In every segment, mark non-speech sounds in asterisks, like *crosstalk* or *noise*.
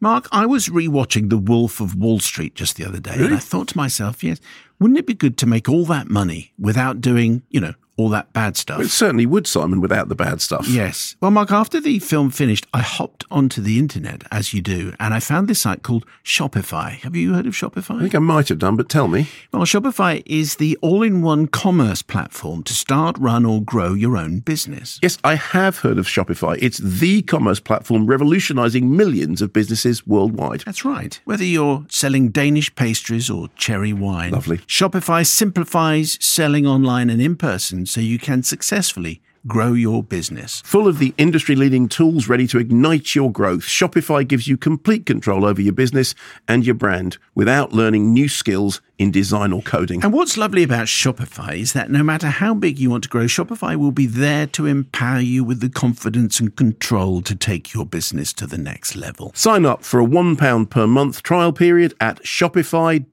Mark, I was rewatching The Wolf of Wall Street just the other day, and I thought to myself, yes, wouldn't it be good to make all that money without doing, you know, all that bad stuff? It certainly would, Simon, without the bad stuff. Yes. Well, Mark, after the film finished, I hopped onto the internet, as you do, and I found this site called Shopify. Have you heard of Shopify? I think I might have done, but tell me. Well, Shopify is the all in one commerce platform to start, run, or grow your own business. Yes, I have heard of Shopify. It's the commerce platform revolutionizing millions of businesses worldwide. That's right. Whether you're selling Danish pastries or cherry wine, Lovely. Shopify simplifies selling online and in person so you can successfully grow your business. Full of the industry leading tools ready to ignite your growth, Shopify gives you complete control over your business and your brand without learning new skills in design or coding. And what's lovely about Shopify is that no matter how big you want to grow, Shopify will be there to empower you with the confidence and control to take your business to the next level. Sign up for a £1 per month trial period at shopify.co.uk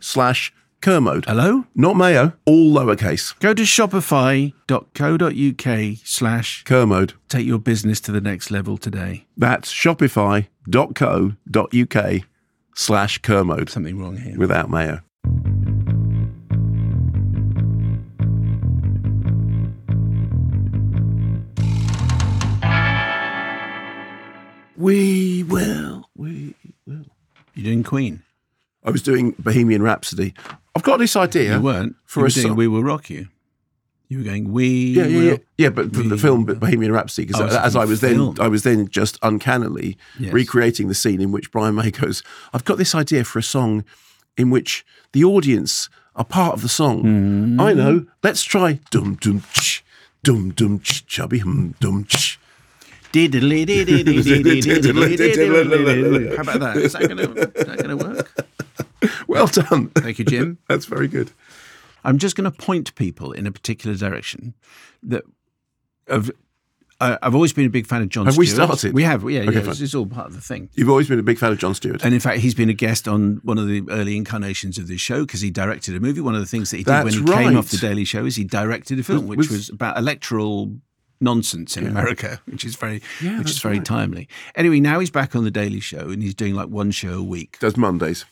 slash Kermode. Hello? Not Mayo, all lowercase. Go to shopify.co.uk slash Kermode. take your business to the next level today. That's shopify.co.uk slash Kermode Something wrong here. without Mayo. We will, we will. You're doing Queen. I was doing Bohemian Rhapsody. I've got this idea. You weren't. For you were a song. We Will Rock You. You were going, We Yeah, yeah, Will. yeah. Yeah, but from the film will. Bohemian Rhapsody, because Oh, as I was then. I was then just uncannily Yes. recreating the scene in which Brian May *laughs* goes, "I've got this idea for a song in which the audience are part of the song. Mm-hmm. I know. Let's try dum dum ch, dum dum ch, chubby hum dum ch." *laughs* *laughs* How about that? Is that going to work? *laughs* Well done. Thank you, Jim. *laughs* That's very good. I'm just going to point people in a particular direction that of. I've always been a big fan of Jon Have Stewart. we started? We have, yeah, Okay, yeah. It's, it's all part of the thing. You've always been a big fan of Jon Stewart. And in fact, he's been a guest on one of the early incarnations of this show because he directed a movie. One of the things that he did when That's he came off the Daily Show is he directed a film which was- was about electoral nonsense in America, which is very, Yeah, which is very right. timely. Anyway, now he's back on the Daily Show and he's doing like one show a week. Does Mondays.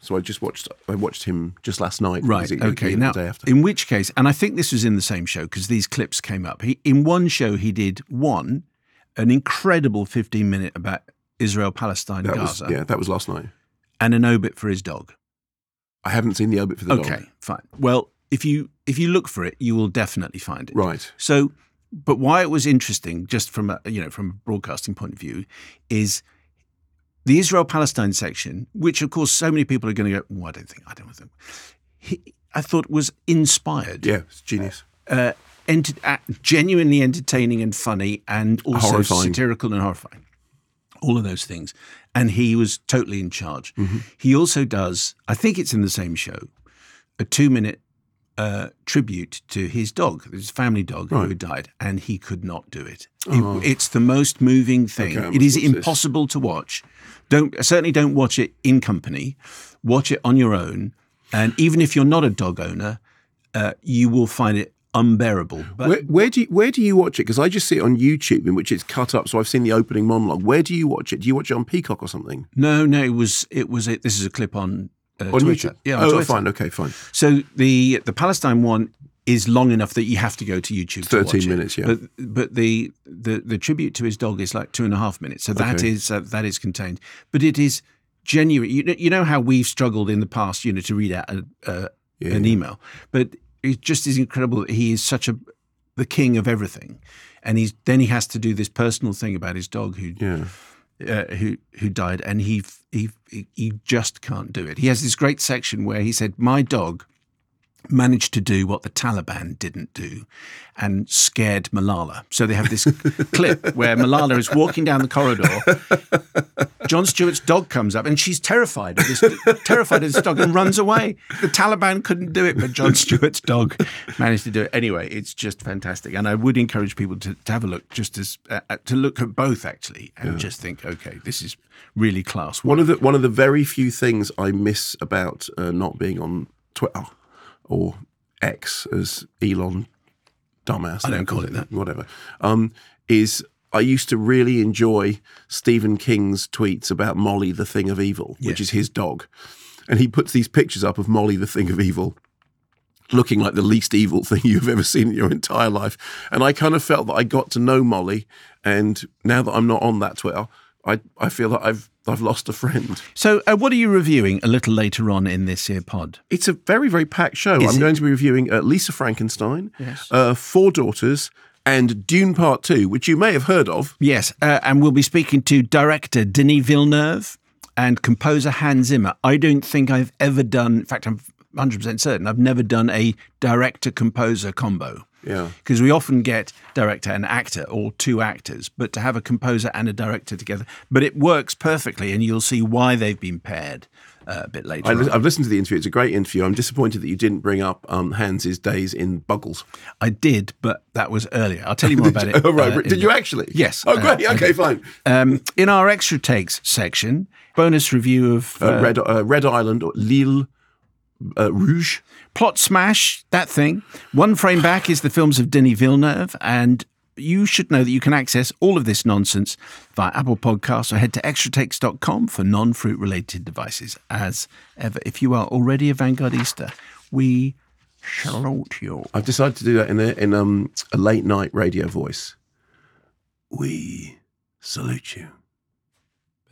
So I just watched. I watched him just last night. Right. It- Okay. the Now, day after. in which case, and I think this was in the same show because these clips came up. He in one show he did one, an incredible fifteen minute about Israel Palestine that was Gaza, yeah. That was last night. and an obit for his dog. I haven't seen the obit for the Okay, dog. Okay, fine. Well, if you if you look for it, you will definitely find it. Right. So, but why it was interesting, just from a you know from a broadcasting point of view, is the Israel Palestine section, which of course so many people are going to go. Oh, I don't think I don't think. He, I thought was inspired, Yeah, it's genius. uh, ent- uh, genuinely entertaining and funny, and also Horrifying. satirical and horrifying. All of those things, and he was totally in charge. Mm-hmm. He also does, I think it's in the same show, a two-minute uh, tribute to his dog, his family dog who Right. had died, and he could not do it. It- it's the most moving thing. Okay, it is watch this. impossible to watch. Don't certainly don't watch it in company. Watch it on your own, and even if you're not a dog owner, uh, you will find it unbearable. But Where, where do you, where do you watch it? Because I just see it on YouTube, in which it's cut up. So I've seen the opening monologue. Where do you watch it? Do you watch it on Peacock or something? no, no, it was it was a, this is a clip on. Uh, On Twitter. YouTube? Yeah, on oh, Twitter. fine. Okay, fine. So the the Palestine one is long enough that you have to go to YouTube. to 13 watch it. minutes, yeah. But but the, the the tribute to his dog is like two and a half minutes. So that Okay. is uh, that is contained. But it is genuine. You know, you know how we've struggled in the past, you know, to read out a, uh, Yeah, an yeah. email. But it just is incredible that he is such a the king of everything, and he's then he has to do this personal thing about his dog who Yeah. Uh, who who died, and he, he he just can't do it. He has this great section where he said, "My dog managed to do what the Taliban didn't do, and scared Malala." So they have this *laughs* clip where Malala is walking down the corridor. Jon Stewart's dog comes up, and she's terrified of this terrified of this dog and runs away. The Taliban couldn't do it, but Jon Stewart's dog managed to do it. Anyway, it's just fantastic, and I would encourage people to, to have a look, just as uh, uh, to look at both actually, and just think, okay, this is really class. One of the one of the very few things I miss about uh, not being on Twitter or X, as Elon dumbass. I don't call it that. Whatever. Um, is I used to really enjoy Stephen King's tweets about Molly, the thing of evil, which Yes. is his dog. And he puts these pictures up of Molly, the thing of evil, looking like the least evil thing *laughs* you've ever seen in your entire life. And I kind of felt that I got to know Molly. And now that I'm not on that Twitter, I, I feel that I've I've lost a friend. So, uh, what are you reviewing a little later on in this here pod? It's a very, very packed show. Is I'm it? going to be reviewing uh, Lisa Frankenstein, Yes. uh, Four Daughters, and Dune Part 2, which you may have heard of. Yes, uh, and we'll be speaking to director Denis Villeneuve and composer Hans Zimmer. I don't think I've ever done, in fact, I'm 100% certain, I've never done a director composer combo. Yeah. Because we often get director and actor or two actors, but to have a composer and a director together, but it works perfectly, and you'll see why they've been paired uh, a bit later. I. I've listened to the interview. It's a great interview. I'm disappointed that you didn't bring up um, Hans's days in Buggles. I did, but that was earlier. I'll tell you more about *laughs* it. oh, right. uh, Did you actually? Yes. Oh, Uh, great. okay, fine. Um, in our extra takes section, bonus review of Uh, Red, uh, Red Island, or L'Île uh, Rouge. Plot Smash, that thing. One frame back is the films of Denis Villeneuve, and you should know that you can access all of this nonsense via Apple Podcasts or head to extratakes.com for non fruit related devices. As ever, if you are already a Vanguardista, we salute you. I've decided to do that in a, in um, a late night radio voice. We salute you.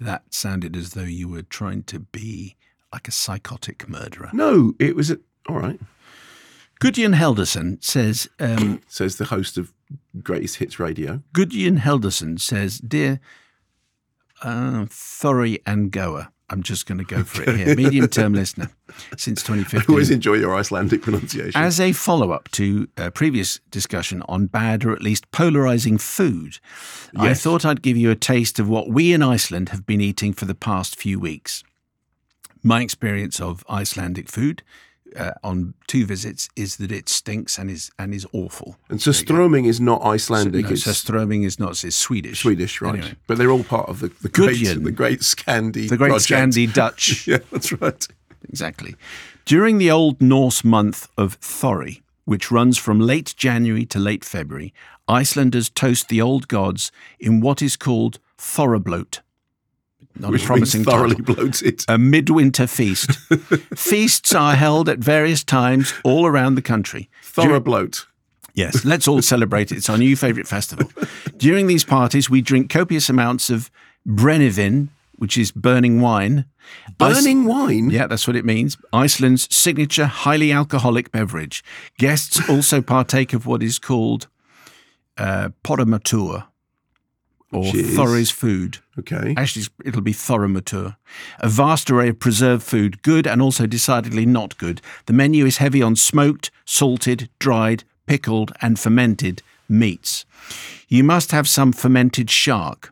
That sounded as though you were trying to be like a psychotic murderer. No, it was a, all right. Gudjon Helderson says, um, *clears throat* Says the host of Greatest Hits Radio. Gudjon Helderson says, Dear uh, Thorry and Goa, I'm just going to go for it here, medium term *laughs* listener since 2015. I always enjoy your Icelandic pronunciation. As a follow up to a previous discussion on bad or at least polarizing food, I thought I'd give you a taste of what we in Iceland have been eating for the past few weeks. My experience of Icelandic food uh, on two visits is that it stinks and is and is awful. and surströmming is not Icelandic, no, it's surströmming is not it's Swedish. Swedish, right? Anyway. But they're all part of the, the great the great Scandi The great project. Scandi Dutch. *laughs* Yeah, that's right. exactly. During the Old Norse month of Thori, which runs from late January to late February, Icelanders toast the old gods in what is called Þorrablót. Not Which a promising thoroughly title. bloated. A midwinter feast. *laughs* Feasts are held at various times all around the country. Thorough bloat. Yes, let's all celebrate it. It's our new favourite festival. *laughs* During these parties, we drink copious amounts of brennivin, which is burning wine. Ice- Burning wine? yeah, that's what it means. Iceland's signature highly alcoholic beverage. Guests also partake of what is called uh, podomatur, or Which Thorry's food. Okay. Actually, it'll be Thoromatur. A vast array of preserved food, good and also decidedly not good. The menu is heavy on smoked, salted, dried, pickled, and fermented meats. You must have some fermented shark.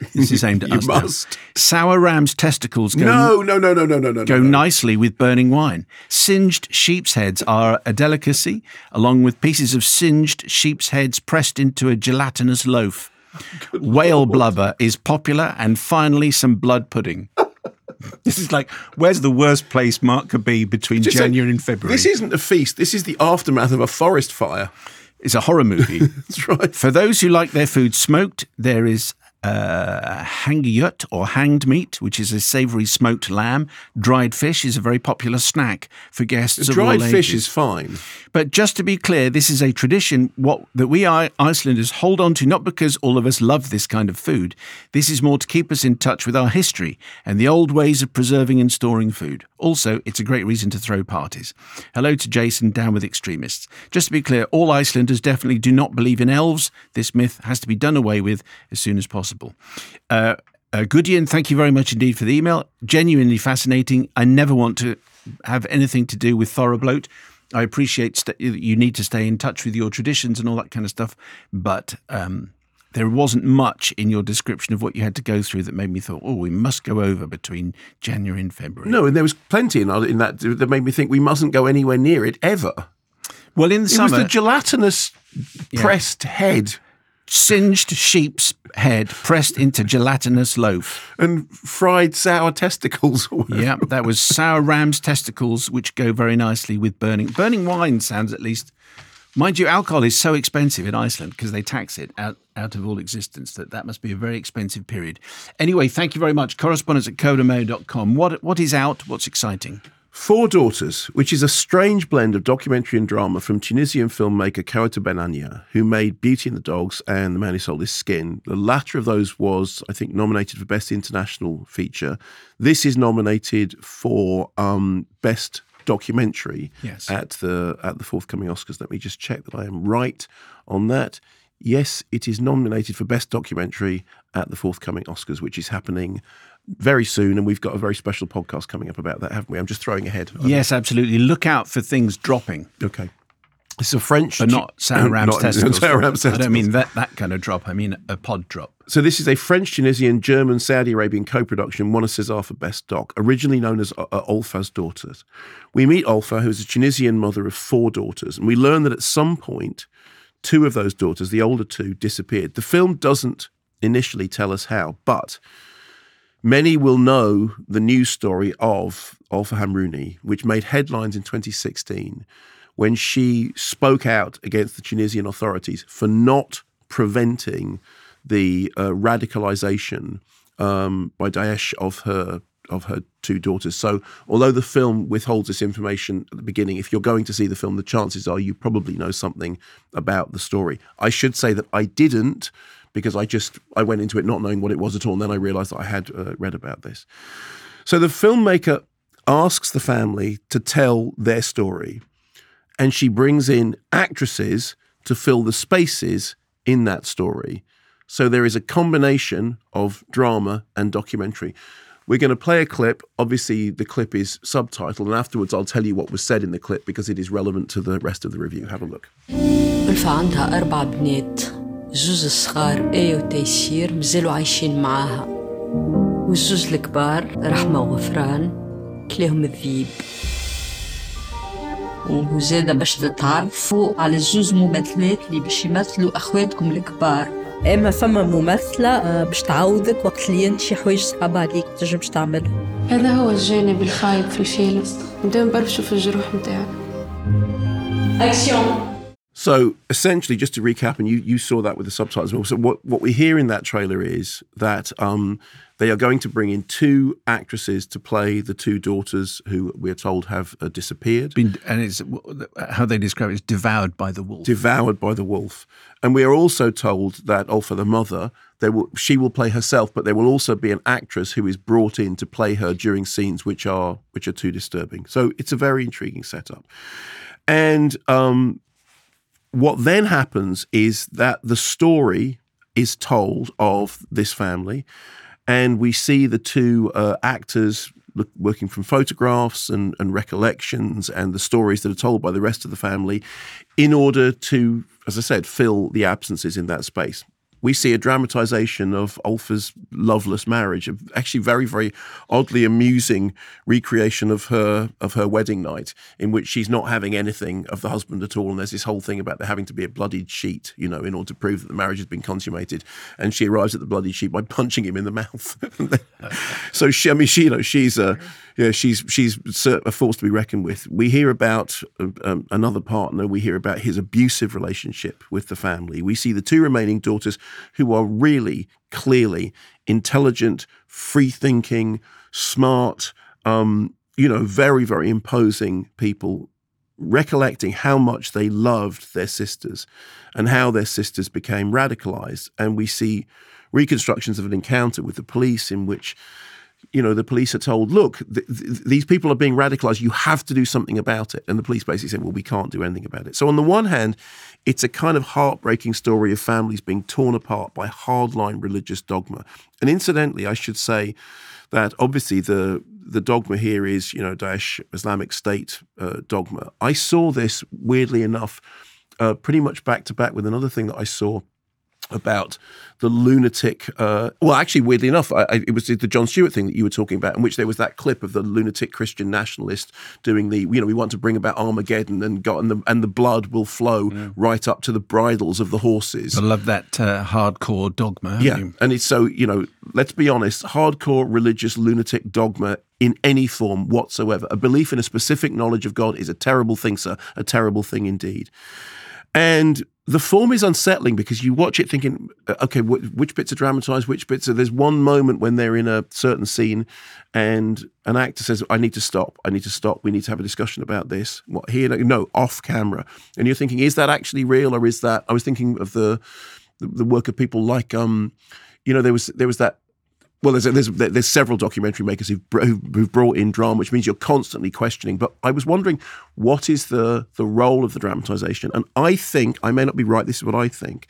*laughs* This is aimed at You us. now. must. Sour ram's testicles go No, no, no, no, no, no, no. go no. nicely with burning wine. Singed sheep's heads are a delicacy, along with pieces of singed sheep's heads pressed into a gelatinous loaf. *laughs* Whale blubber is popular, and finally, some blood pudding. *laughs* this is like, where's the worst place Mark could be between Just January and February? This isn't a feast. This is the aftermath of a forest fire. it's a horror movie. *laughs* That's right. For those who like their food smoked, there is uh, hangikjöt or hanged meat, which is a savoury smoked lamb. Dried fish is a very popular snack for guests of all Dried fish is fine. But just to be clear, this is a tradition what that we Icelanders hold on to, not because all of us love this kind of food. This is more to keep us in touch with our history and the old ways of preserving and storing food. Also, it's a great reason to throw parties. Hello to Jason, down with extremists. Just to be clear, all Icelanders definitely do not believe in elves. This myth has to be done away with as soon as possible. Uh, uh, Gudjon, thank you very much indeed for the email. Genuinely fascinating. I never want to have anything to do with Þorrablót. I appreciate st- you need to stay in touch with your traditions and all that kind of stuff, but um, there wasn't much in your description of what you had to go through that made me thought, oh, we must go over between January and February. No, and there was plenty in, in that that made me think we mustn't go anywhere near it ever. Well, in the It summer, was the gelatinous pressed head singed sheep's head pressed into gelatinous loaf. and fried sour testicles. *laughs* Yeah, that was sour ram's testicles, which go very nicely with burning. Burning wine sounds at least Mind you, alcohol is so expensive in Iceland because they tax it out, out of all existence that that must be a very expensive period. Anyway, thank you very much. Correspondence at codermail.com. What, what is out? What's exciting? Four Daughters, which is a strange blend of documentary and drama from Tunisian filmmaker Kaouther Ben Hania, who made Beauty and the Dogs and The Man Who Sold His Skin. The latter of those was, I think, nominated for Best International Feature. This is nominated for um, Best Documentary Yes. at the at the forthcoming Oscars. Let me just check that I am right on that. Yes, it is nominated for Best Documentary at the forthcoming Oscars, which is happening very soon, and we've got a very special podcast coming up about that, haven't we? I'm just throwing ahead. Yes, absolutely. Look out for things dropping, Okay. It's a French, but not Sarah Ram's *coughs* not- testicles. Sarah Ram's I don't mean that, that kind of drop. I mean a pod drop. So this is a French, Tunisian, German, Saudi Arabian co-production, won a César for Best Doc, originally known as uh, uh, Olfa's Daughters. We meet Olfa, who is a Tunisian mother of four daughters, and we learn that at some point, two of those daughters, the older two, disappeared. The film doesn't initially tell us how, but many will know the news story of Olfa Hamrouni, which made headlines in 2016 when she spoke out against the Tunisian authorities for not preventing the uh, radicalization um, by Daesh of her of her two daughters. So, although the film withholds this information at the beginning, if you're going to see the film, the chances are you probably know something about the story. I should say that I didn't because I just I went into it not knowing what it was at all, and then I realised that I had uh, read about this. So the filmmaker asks the family to tell their story, and she brings in actresses to fill the spaces in that story. So there is a combination of drama and documentary. We're going to play a clip. Obviously, the clip is subtitled, and afterwards, I'll tell you what was said in the clip because it is relevant to the rest of the review. Have a look. ألفة عندها أربع بنات الزوز الصغار آية وتيسير مازالوا عايشين معاها. والزوز الكبار رحمة وغفران كلاهم الذيب. وزادة باش تتعرفوا على الزوز ممثلات اللي باش يمثلوا أخواتكم الكبار. إما فما ممثلة آه، باش تعوضك وقت اللي أنت شي حوايج صعب عليك تنجمش تعملهم. هذا هو الجانب الخايب في الفيلم. نبداو نبرشوا في الجروح متاعنا So essentially, just to recap, and you, you saw that with the subtitles. So what, what we hear in that trailer is that um, they are going to bring in two actresses to play the two daughters who we're told have uh, disappeared, Been, and it's how they describe it is devoured by the wolf. devoured by the wolf. And we are also told that Olfa, the mother, there will, she will play herself, but there will also be an actress who is brought in to play her during scenes which are which are too disturbing. So it's a very intriguing setup. And um, what then happens is that the story is told of this family, and we see the two uh, actors working from photographs and, and recollections and the stories that are told by the rest of the family in order to, as I said, fill the absences in that space. We see a dramatization of Olfa's loveless marriage, actually very, very oddly amusing recreation of her of her wedding night, in which she's not having anything of the husband at all, and there's this whole thing about there having to be a bloodied sheet, you know, in order to prove that the marriage has been consummated. And she arrives at the bloodied sheet by *laughs* punching him in the mouth. *laughs* so she, I mean, she, you know, she's a, yeah, she's she's a force to be reckoned with. We hear about um, another partner. We hear about his abusive relationship with the family. We see the two remaining daughters who are really clearly intelligent, free-thinking, smart, um, you know, very very imposing people. Recollecting how much they loved their sisters and how their sisters became radicalized. And we see reconstructions of an encounter with the police in which you know, the police are told, look, th- th- these people are being radicalized. You have to do something about it. And the police basically said, well, we can't do anything about it. So, on the one hand, it's a kind of heartbreaking story of families being torn apart by hardline religious dogma. And incidentally, I should say that obviously the the dogma here is, you know, Daesh Islamic State uh, dogma. I saw this weirdly enough, uh, pretty much back to back with another thing that I saw about the lunatic. Uh, well, actually, weirdly enough, I, I, it was the Jon Stewart thing that you were talking about, in which there was that clip of the lunatic Christian nationalist doing the, you know, we want to bring about Armageddon and got and the and the blood will flow right up to the bridles of the horses. I love that uh, hardcore dogma. Yeah, you? and it's so you know. Let's be honest. Hardcore religious lunatic dogma in any form whatsoever. A belief in a specific knowledge of God is a terrible thing, sir. A terrible thing indeed. And the form is unsettling because you watch it thinking, uh, okay, wh- which bits are dramatized, which bits are. There's one moment when they're in a certain scene, and an actor says, "I need to stop. I need to stop. We need to have a discussion about this." What here? No, off camera, and you're thinking, is that actually real, or is that? I was thinking of the the, the work of people like, um, you know, there was there was that well, there's, there's there's several documentary makers who've, who've brought in drama, which means you're constantly questioning. But I was wondering, what is the the role of the dramatization? And I think I may not be right. This is what I think.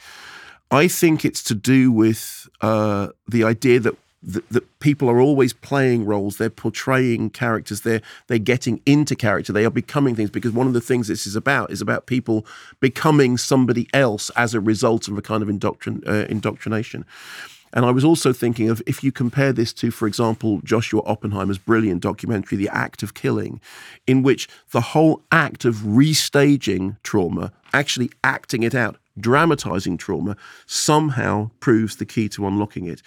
I think it's to do with uh, the idea that, that that people are always playing roles. They're portraying characters. They're they're getting into character. They are becoming things because one of the things this is about is about people becoming somebody else as a result of a kind of indoctrin, uh, indoctrination. And I was also thinking of if you compare this to, for example, Joshua Oppenheimer's brilliant documentary, The Act of Killing, in which the whole act of restaging trauma, actually acting it out, dramatizing trauma, somehow proves the key to unlocking it.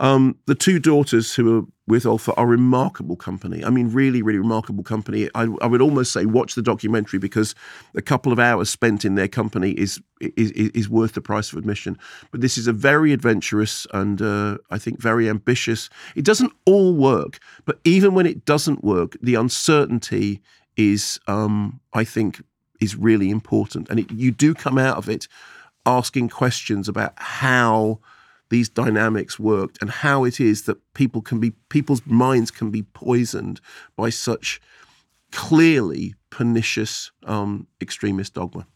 Um, the two daughters who are with Olfa are remarkable company. I mean, really, really remarkable company. I, I, would almost say watch the documentary because a couple of hours spent in their company is is, is worth the price of admission. But this is a very adventurous and uh, I think very ambitious. It doesn't all work, but even when it doesn't work, the uncertainty is, um, I think, is really important, and it, you do come out of it asking questions about how these dynamics worked and how it is that people can be people's minds can be poisoned by such clearly pernicious um, extremist dogma.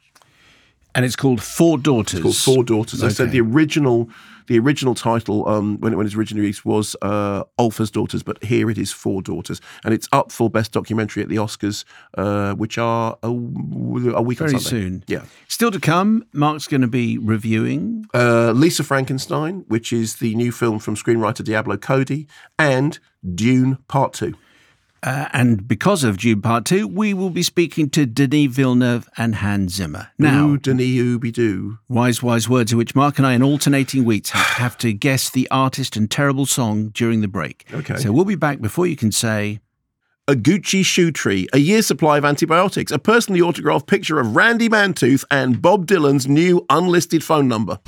And it's called Four Daughters. It's called Four Daughters. Okay. I said the original, the original title um, when it, when it was originally released was uh, Olfa's Daughters, but here it is Four Daughters, and it's up for Best Documentary at the Oscars, uh, which are a, a week very soon. Yeah, still to come. Mark's going to be reviewing uh, Lisa Frankenstein, which is the new film from screenwriter Diablo Cody, and Dune Part Two. Uh, and because of Dune Part 2, we will be speaking to Denis Villeneuve and Hans Zimmer. Now, Ooh, Denis Ooby Doo. Wise, wise words in which Mark and I, in alternating weeks, have to guess the artist and terrible song during the break. Okay. So we'll be back before you can say. A Gucci shoe tree, a year's supply of antibiotics, a personally autographed picture of Randy Mantooth, and Bob Dylan's new unlisted phone number.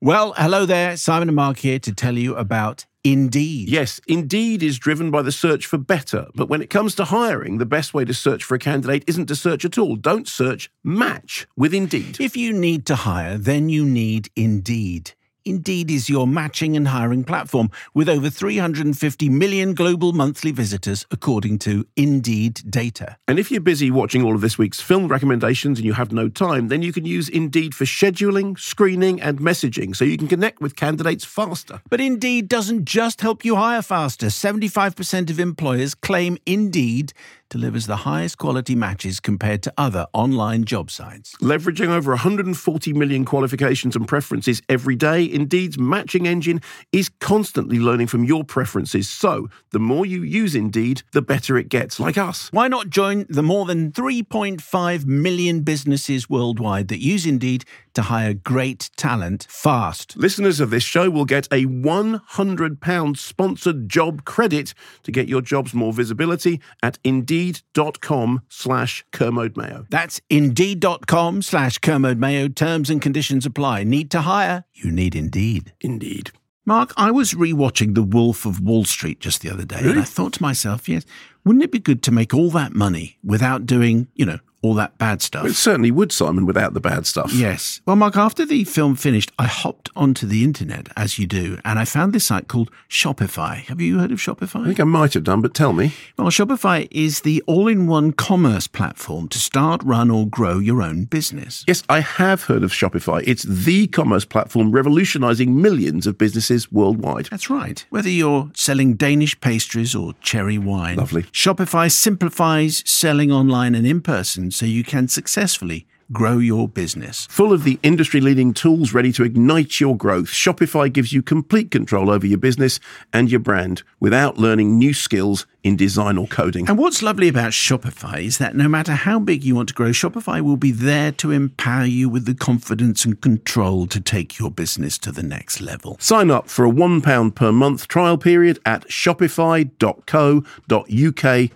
Well, hello there. Simon and Mark here to tell you about Indeed. Yes, Indeed is driven by the search for better. But when it comes to hiring, the best way to search for a candidate isn't to search at all. Don't search, match with Indeed. If you need to hire, then you need Indeed. Indeed is your matching and hiring platform with over 350 million global monthly visitors, according to Indeed data. And if you're busy watching all of this week's film recommendations and you have no time, then you can use Indeed for scheduling, screening, and messaging so you can connect with candidates faster. But Indeed doesn't just help you hire faster. 75% of employers claim Indeed delivers the highest quality matches compared to other online job sites. Leveraging over 140 million qualifications and preferences every day, Indeed's matching engine is constantly learning from your preferences. So, the more you use Indeed, the better it gets, like us. Why not join the more than 3.5 million businesses worldwide that use Indeed to hire great talent fast? Listeners of this show will get a £100 sponsored job credit to get your jobs more visibility at indeed.com slash Kermode Mayo. That's indeed.com slash Kermode Mayo. Terms and conditions apply. Need to hire? You need Indeed. Indeed. Mark, I was rewatching The Wolf of Wall Street just the other day, really? and I thought to myself, yes, wouldn't it be good to make all that money without doing, you know, all that bad stuff. It certainly would, Simon, without the bad stuff. Yes. Well, Mark, after the film finished, I hopped onto the internet, as you do, and I found this site called Shopify. Have you heard of Shopify? I think I might have done, but tell me. Well, Shopify is the all in one commerce platform to start, run, or grow your own business. Yes, I have heard of Shopify. It's the commerce platform revolutionizing millions of businesses worldwide. That's right. Whether you're selling Danish pastries or cherry wine, Lovely. Shopify simplifies selling online and in person so you can successfully grow your business. Full of the industry leading tools ready to ignite your growth, Shopify gives you complete control over your business and your brand without learning new skills in design or coding. And what's lovely about Shopify is that no matter how big you want to grow, Shopify will be there to empower you with the confidence and control to take your business to the next level. Sign up for a £1 per month trial period at shopify.co.uk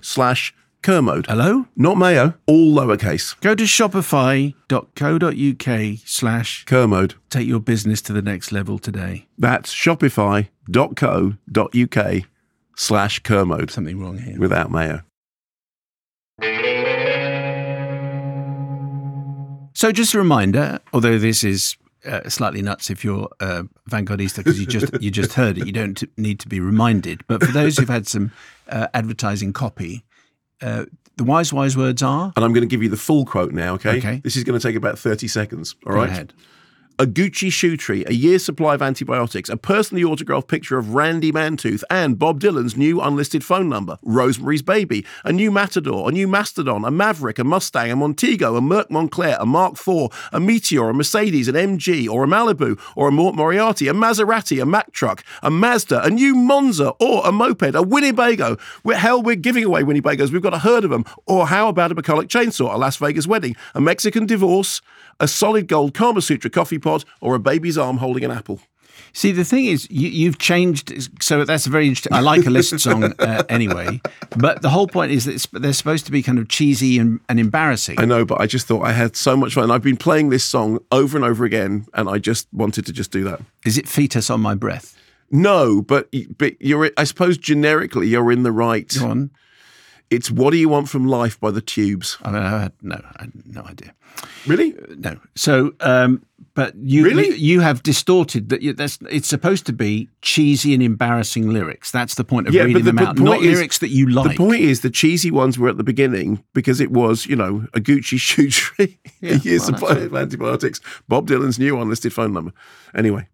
slash Kermode. Hello? Not Mayo, all lowercase. Go to shopify.co.uk slash Kermode. take your business to the next level today. That's shopify.co.uk slash Kermode Something wrong here. without Mayo. So, just a reminder, although this is uh, slightly nuts if you're uh, vanguardista because you just you just heard it, you don't need to be reminded. But for those who've had some uh, advertising copy, uh, the wise wise words are. And I'm going to give you the full quote now, okay? Okay. This is going to take about 30 seconds, all Go right? ahead. A Gucci shoe tree, a year's supply of antibiotics, a personally autographed picture of Randy Mantooth, and Bob Dylan's new unlisted phone number, Rosemary's Baby, a new Matador, a new Mastodon, a Maverick, a Mustang, a Montego, a Merc Montclair, a Mark IV, a Meteor, a Mercedes, an MG, or a Malibu, or a Mort Moriarty, a Maserati, a Mack truck, a Mazda, a new Monza, or a moped, a Winnebago. We're, hell, we're giving away Winnebagos. We've got a herd of them. Or how about a McCulloch chainsaw, a Las Vegas wedding, a Mexican divorce, a solid gold Kama Sutra coffee pot, or a baby's arm holding an apple. See, the thing is, you, you've changed. So that's a very interesting. I like a list *laughs* song uh, anyway, but the whole point is that it's, they're supposed to be kind of cheesy and, and embarrassing. I know, but I just thought I had so much fun. I've been playing this song over and over again, and I just wanted to just do that. Is it fetus on my breath? No, but but you're. I suppose generically you're in the right. Go on. It's "What Do You Want from Life" by the Tubes. I, mean, I had no, I had no idea. Really? No. So, um, but you Really? you, you have distorted that. You, that's it's supposed to be cheesy and embarrassing lyrics. That's the point of reading them out, not is- lyrics that you like. The point is, the cheesy ones were at the beginning because it was, you know, a Gucci *laughs* shoe tree, a year's well, supply of antibiotics, Bob Dylan's new unlisted phone number. Anyway,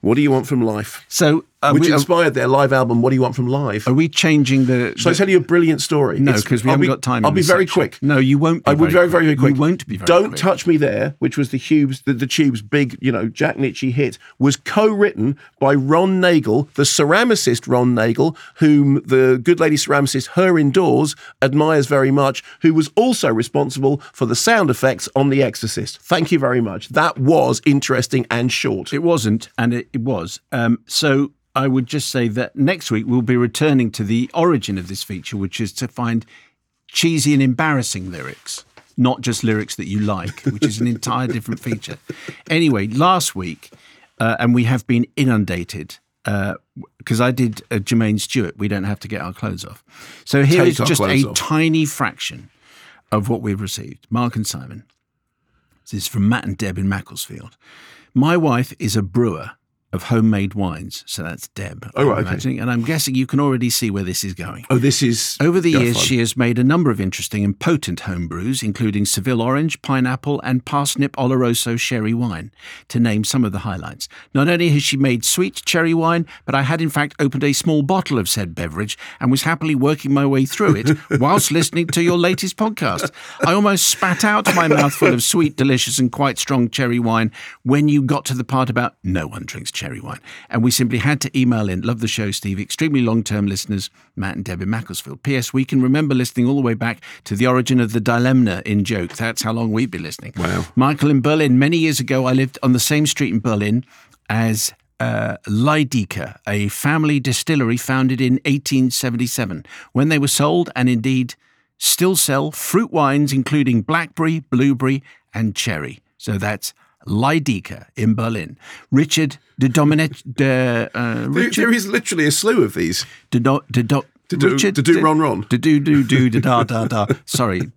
what do you want from life? so, are Which we, are, inspired their live album. What do you want from live? are we changing the? Shall I tell you a brilliant story? No, because we I'll haven't be- got time. I'll be very section. quick. No, you won't. Be I would very, very, very quick. You won't be very Don't quick. touch me there, which was the Tubes, the, the Tubes' big, you know, Jack Nitzsche hit, was co-written by Ron Nagle, the ceramicist Ron Nagle, whom the good lady ceramicist her indoors admires very much, who was also responsible for the sound effects on The Exorcist. Thank you very much. That was interesting and short. It wasn't, and it, it was. Um, so I would just say that next week we'll be returning to the origin of this feature, which is to find cheesy and embarrassing lyrics, not just lyrics that you like, which is an entire different feature. Anyway, last week, uh, and we have been inundated. Because I did uh, Jermaine Stewart, we don't have to get our clothes off. So here Take is just a off. tiny fraction of what we've received. Mark and Simon. This is from Matt and Deb in Macclesfield. My wife is a brewer of homemade wines. So that's Deb. Oh, I'm right, okay. imagining. And I'm guessing you can already see where this is going. Oh, this is Over the Yeah, years, fine. she has made a number of interesting and potent home brews, including Seville orange, pineapple, and parsnip oloroso sherry wine, to name some of the highlights. Not only has she made sweet cherry wine, but I had in fact opened a small bottle of said beverage and was happily working my way through it *laughs* whilst listening to your latest podcast. I almost spat out my mouthful of sweet, delicious, and quite strong cherry wine when you got to the part about no one drinks cherry wine. And we simply had to email in. Love the show, Steve. Extremely long term listeners, Matt and Debbie Macclesfield. P.S. We can remember listening all the way back to the origin of the dilemma in joke. That's how long we've been listening. Wow. Michael in Berlin. Many years ago, I lived on the same street in Berlin as uh, Leydicke, a family distillery founded in 1877, when they were sold and indeed still sell fruit wines, including blackberry, blueberry, and cherry. So that's Leydicke in Berlin. Richard de Dominic de uh, There- Richard there is literally a slew of these. de do, de do, To do- Richard to do de- Ron Ron. to do do do da da da da. Sorry,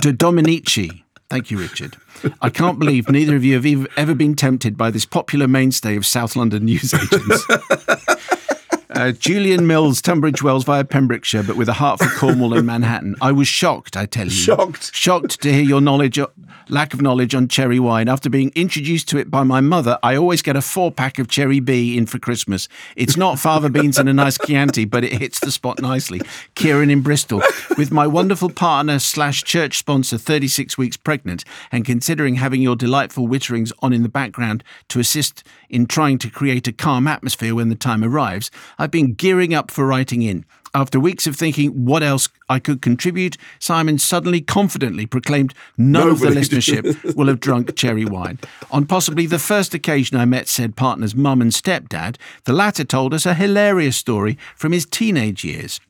de Dominici. Thank you, Richard. I can't believe neither of you have ever been tempted by this popular mainstay of South London newsagents. *laughs* Uh, Julian Mills, Tunbridge Wells via Pembrokeshire, but with a heart for Cornwall and Manhattan. I was shocked, I tell you. Shocked. Shocked to hear your knowledge lack of knowledge on cherry wine. After being introduced to it by my mother, I always get a four pack of cherry B in for Christmas. It's not fava beans and a nice Chianti, but it hits the spot nicely. Kieran in Bristol. With my wonderful partner slash church sponsor 36 weeks pregnant and considering having your delightful witterings on in the background to assist in trying to create a calm atmosphere when the time arrives, I've been gearing up for writing in. After weeks of thinking what else I could contribute, Simon suddenly confidently proclaimed none of the listenership will have drunk *laughs* cherry wine. On possibly the first occasion I met said partner's mum and stepdad, the latter told us a hilarious story from his teenage years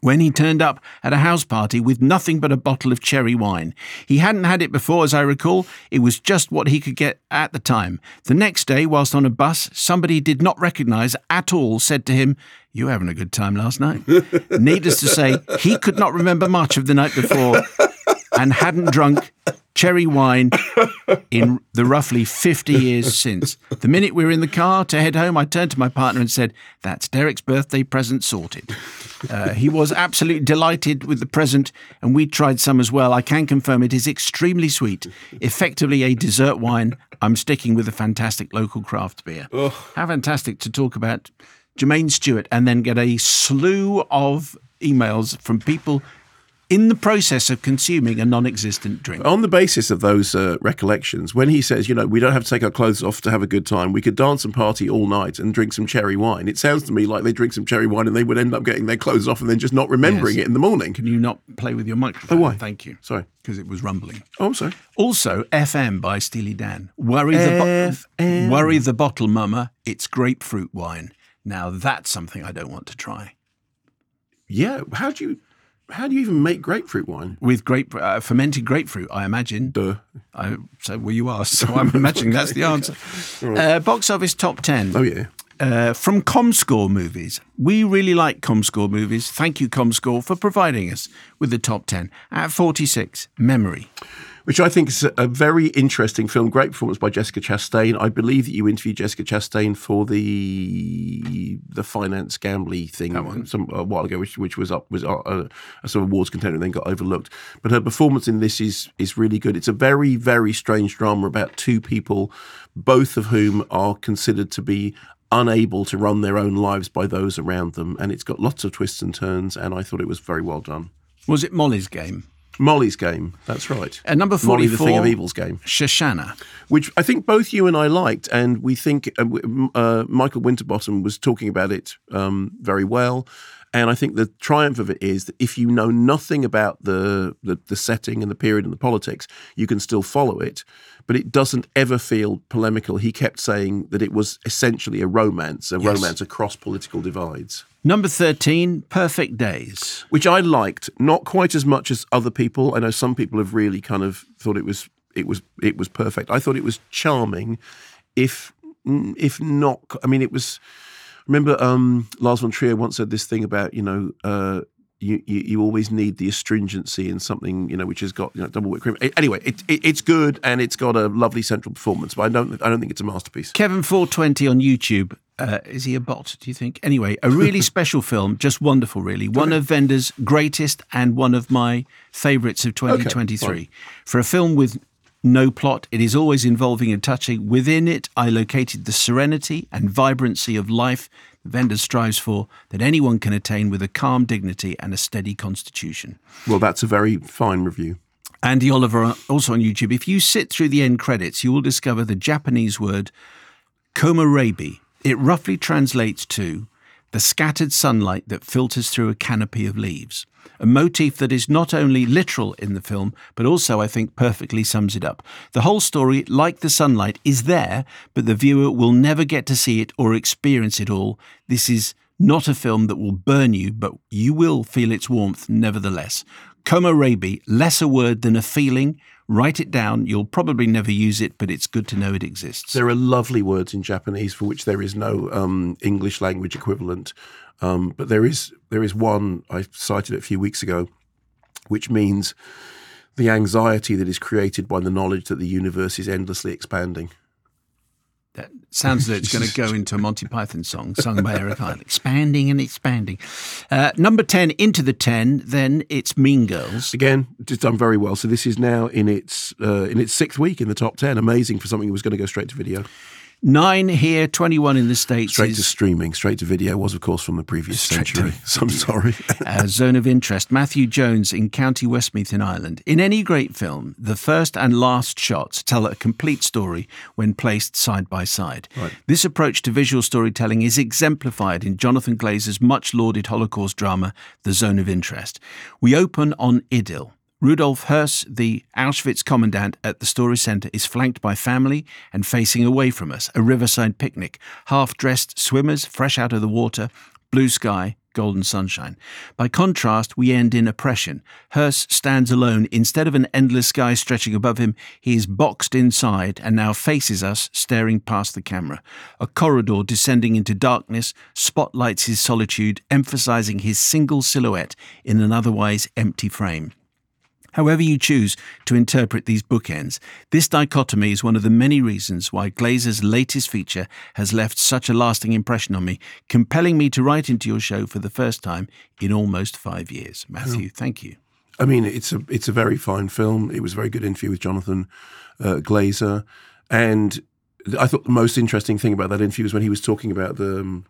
when he turned up at a house party with nothing but a bottle of cherry wine. He hadn't had it before, as I recall. It was just what he could get at the time. The next day, whilst on a bus, somebody he did not recognise at all said to him, You were having a good time last night. *laughs* Needless to say, he could not remember much of the night before and hadn't drunk cherry wine in the roughly 50 years since. The minute we were in the car to head home, I turned to my partner and said, That's Derek's birthday present sorted. Uh, he was absolutely delighted with the present, and we tried some as well. I can confirm it is extremely sweet, effectively a dessert wine. I'm sticking with a fantastic local craft beer. How fantastic to talk about Jermaine Stewart and then get a slew of emails from people in the process of consuming a non existent drink. On the basis of those uh, recollections, when he says, you know, we don't have to take our clothes off to have a good time, we could dance and party all night and drink some cherry wine. It sounds to me like they drink some cherry wine and they would end up getting their clothes off and then just not remembering Yes. it in the morning. Can you not play with your microphone? Oh, why? Thank you. Sorry. Because it was rumbling. Oh, I'm sorry. Also, FM by Steely Dan. Worry the, bo- worry the bottle, mama. It's grapefruit wine. Now, that's something I don't want to try. Yeah. How do you how do you even make grapefruit wine? With grape, uh, fermented grapefruit, I imagine. Duh. I, so, well, you asked, *laughs* so I'm imagining that's the answer. *laughs* Uh, box office top 10. Oh yeah. Uh, from Comscore movies. We really like Comscore movies. Thank you, Comscore, for providing us with the top 10. At 46, Memory. Which I think is a very interesting film. Great performance by Jessica Chastain. I believe that you interviewed Jessica Chastain for the the finance gambly thing some a while ago, which which was up was a, a, a sort of awards contender and then got overlooked. But her performance in this is is really good. It's a very very strange drama about two people, both of whom are considered to be unable to run their own lives by those around them, and it's got lots of twists and turns. And I thought it was very well done. Was it Molly's Game? Molly's game. That's right. At number Molly, the 44, Thing of Evil's game. Shoshana. which I think both you and I liked, and we think uh, uh, Michael Winterbottom was talking about it um, very well. And I think the triumph of it is that if you know nothing about the, the the setting and the period and the politics, you can still follow it. But it doesn't ever feel polemical. He kept saying that it was essentially a romance, a romance across political divides Number 13, Perfect Days. which I liked, not quite as much as other people. I know some people have really kind of thought it was it was it was perfect. I thought it was charming, if if not. I mean, it was. Remember, um, Lars von Trier once said this thing about you know. Uh, you, you, you always need the astringency in something you know which has got you know double whipped cream. Anyway, it, it, it's good and it's got a lovely central performance, but I don't I don't think it's a masterpiece. Kevin 420 on YouTube. Uh, is he a bot, do you think? Anyway, a really *laughs* special film, just wonderful, really. One of Wenders' greatest and one of my favourites of 2023. For a film with no plot, it is always involving and touching. Within it, I located the serenity and vibrancy of life Wenders strives for that anyone can attain with a calm dignity and a steady constitution. Well, that's a very fine review. Andy Oliver, uh, also on YouTube. If you sit through the end credits, you will discover the Japanese word komorebi. It roughly translates to the scattered sunlight that filters through a canopy of leaves. A motif that is not only literal in the film, but also, I think, perfectly sums it up. The whole story, like the sunlight, is there, but the viewer will never get to see it or experience it all. This is not a film that will burn you, but you will feel its warmth nevertheless. Komorebi, less a word than a feeling. Write it down. You'll probably never use it, but it's good to know it exists. There are lovely words in Japanese for which there is no um, English language equivalent, um, but there is there is one I cited a few weeks ago, which means the anxiety that is created by the knowledge that the universe is endlessly expanding. That sounds like it's going to go *laughs* into a Monty Python song sung by Eric Idle. Expanding and expanding. Uh, number 10, into the 10, then it's Mean Girls. Again, just done very well. So this is now in its uh, in its sixth week in the top ten. Amazing for something that was going to go straight to video. Nine here, 21 in the States. Straight to streaming, straight to video was, of course, from the previous century. *laughs* So I'm *laughs* sorry. uh, Zone of Interest, Matthew Jones in County Westmeath in Ireland. In any great film, the first and last shots tell a complete story when placed side by side. This approach to visual storytelling is exemplified in Jonathan Glazer's much lauded Holocaust drama, The Zone of Interest. We open on Idyll. Rudolf Höss, the Auschwitz commandant at the story center, is flanked by family and facing away from us, a riverside picnic, half dressed swimmers fresh out of the water, blue sky, golden sunshine. By contrast, we end in oppression. Höss stands alone. Instead of an endless sky stretching above him, he is boxed inside and now faces us, staring past the camera. A corridor descending into darkness spotlights his solitude, emphasizing his single silhouette in an otherwise empty frame. However, you choose to interpret these bookends, this dichotomy is one of the many reasons why Glazer's latest feature has left such a lasting impression on me, compelling me to write into your show for the first time in almost five years. Matthew, thank you. I mean, it's a it's a very fine film. It was a very good interview with Jonathan uh, Glazer, and I thought the most interesting thing about that interview was when he was talking about the um,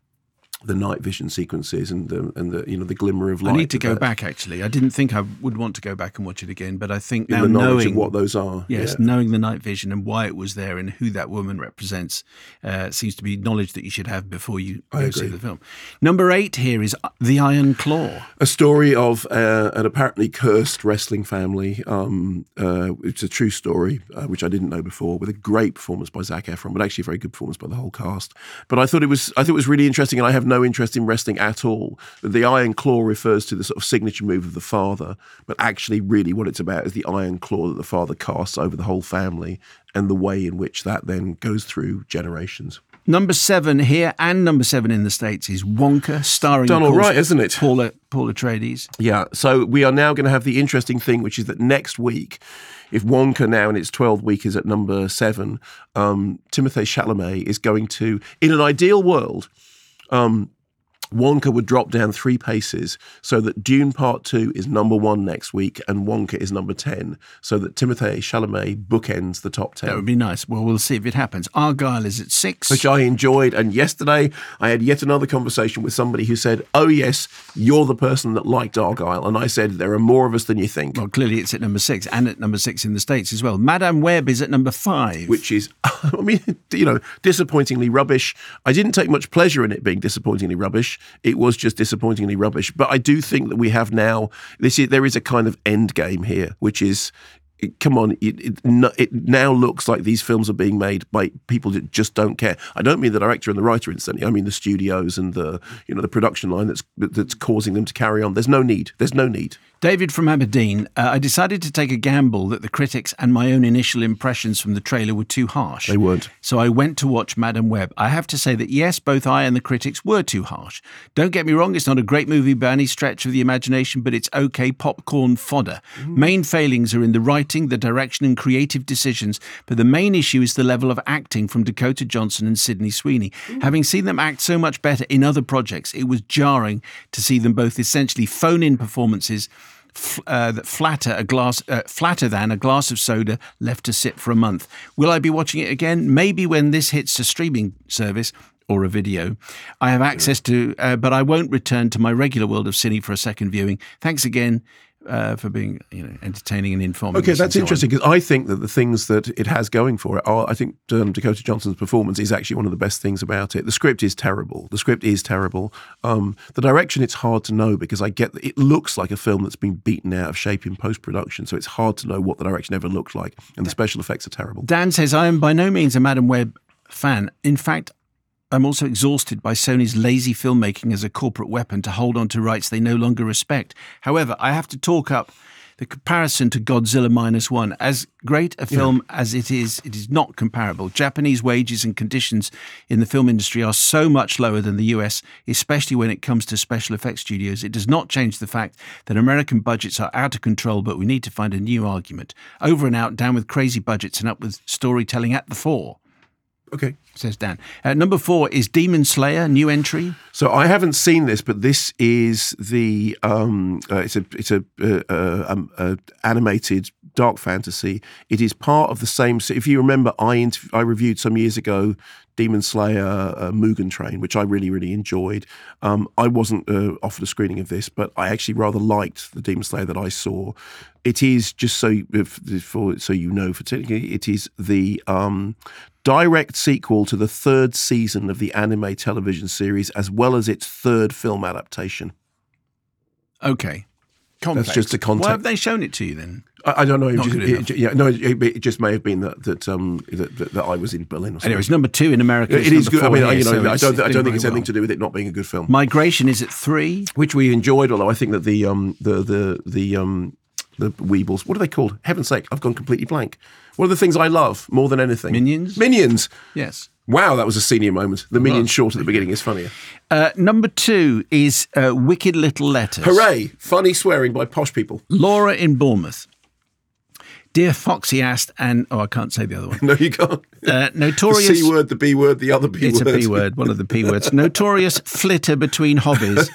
the night vision sequences and the and the you know the glimmer of light. I need to go that, back. Actually, I didn't think I would want to go back and watch it again, but I think in now the knowledge knowing of what those are. Yes, yeah. knowing the night vision and why it was there and who that woman represents uh, seems to be knowledge that you should have before you I go see the film. Number eight here is The Iron Claw. a story of uh, an apparently cursed wrestling family. Um, uh, it's a true story, uh, which I didn't know before, with a great performance by Zac Efron, but actually a very good performance by the whole cast. But I thought it was, I thought it was really interesting, and I have no interest in wrestling at all. The Iron Claw refers to the sort of signature move of the father, but actually, really, what it's about is the Iron Claw that the father casts over the whole family, and the way in which that then goes through generations. Number seven here and number seven in the States is Wonka, starring Done all right, isn't it? Paula Paula Atreides. Yeah. So we are now going to have the interesting thing, which is that next week, if Wonka now in its 12th week is at number seven, um, Timothée Chalamet is going to, in an ideal world, um, Wonka would drop down three paces so that Dune Part 2 is number one next week and Wonka is number 10, so that Timothée Chalamet bookends the top 10. That would be nice. Well, we'll see if it happens. Argylle is at six. which I enjoyed. And yesterday, I had yet another conversation with somebody who said, "Oh yes, you're the person that liked Argylle," and I said, "There are more of us than you think." well, clearly it's at number six and at number six in the States as well. Madame Web is at number five. Which is, *laughs* I mean, you know, disappointingly rubbish. I didn't take much pleasure in it being disappointingly rubbish. It was just disappointingly rubbish. But I do think that we have now. This is there is a kind of end game here, which is. Come on! It, it, it now looks like these films are being made by people that just don't care. I don't mean the director and the writer, instantly. I mean the studios and the you know the production line that's that's causing them to carry on. There's no need. There's no need. David from Aberdeen, uh, I decided to take a gamble that the critics and my own initial impressions from the trailer were too harsh. They weren't. So I went to watch Madame Web. I have to say that yes, both I and the critics were too harsh. Don't get me wrong, it's not a great movie by any stretch of the imagination, but it's okay popcorn fodder. Main failings are in the writing, the direction, and creative decisions, but the main issue is the level of acting from Dakota Johnson and Sydney Sweeney. Having seen them act so much better in other projects, it was jarring to see them both essentially phone in performances f- uh, that flatter a glass uh, flatter than a glass of soda left to sit for a month. Will I be watching it again? Maybe when this hits a streaming service or a video. I have access to, uh, but I won't return to my regular world of cine for a second viewing. Thanks again. Uh, for being, you know, entertaining and informing. Okay, that's interesting because I think that the things that it has going for it are. I think um, Dakota Johnson's performance is actually one of the best things about it. The script is terrible. The script is terrible. Um, the direction, it's hard to know because I get that it looks like a film that's been beaten out of shape in post production. So it's hard to know what the direction ever looked like, and the special effects are terrible. Dan says, I am by no means a Madame Web fan. In fact, I'm also exhausted by Sony's lazy filmmaking as a corporate weapon to hold on to rights they no longer respect. However, I have to talk up the comparison to Godzilla Minus One. As great a film as it is, it is not comparable. Japanese wages and conditions in the film industry are so much lower than the US, especially when it comes to special effects studios. It does not change the fact that American budgets are out of control, but we need to find a new argument. Over and out, down with crazy budgets and up with storytelling at the fore. Okay. says Dan. Uh, number four is Demon Slayer, new entry. So I haven't seen this, but this is the um, uh, it's a it's a, uh, uh, um, uh, animated dark fantasy. It is part of the same. If you remember, I I reviewed some years ago Demon Slayer uh, Mugen Train, which I really really enjoyed. Um, I wasn't uh, offered a screening of this, but I actually rather liked the Demon Slayer that I saw. It is just so for so you know, for technically, it is the um, direct sequel to the third season of the anime television series, as well as its third film adaptation. Okay. Context. just the context. Why have they shown it to you then? I, I don't know. It just, it- yeah, no, it, it just may have been that that um that, that, I was in Berlin or something. Anyway, it's number two in America. it's good. I mean, here, you know, so I don't. I don't think it's anything well. to do with it not being a good film, Migration is at three. which we enjoyed. Although I think that the um the the the um the Weebles, what are they called? Heaven's sake, I've gone completely blank. What are the things I love more than anything? Minions? Minions. Yes. Wow, that was a senior moment. The minion short at the beginning is funnier. Uh, number two is uh, Wicked Little Letters. Hooray! Funny swearing by posh people. Laura in Bournemouth. Dear Foxy asked, and oh, I can't say the other one. *laughs* No, you can't. Uh, *laughs* The notorious. C word, the B word, the other B It's word. a P word, one of the P words. *laughs* Notorious flitter between hobbies.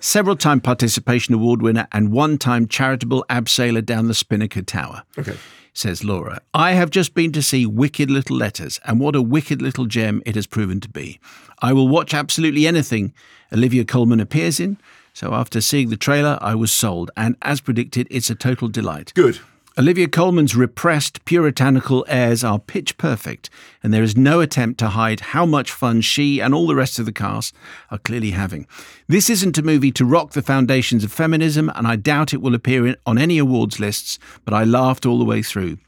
Several time participation award winner and one time charitable abseiler down the Spinnaker Tower. Okay. Says Laura. I have just been to see Wicked Little Letters, and what a wicked little gem it has proven to be. I will watch absolutely anything Olivia Colman appears in. So after seeing the trailer, I was sold, and as predicted, it's a total delight. Good. Olivia Colman's repressed, puritanical airs are pitch perfect, and there is no attempt to hide how much fun she and all the rest of the cast are clearly having. This isn't a movie to rock the foundations of feminism, and I doubt it will appear on any awards lists, but I laughed all the way through.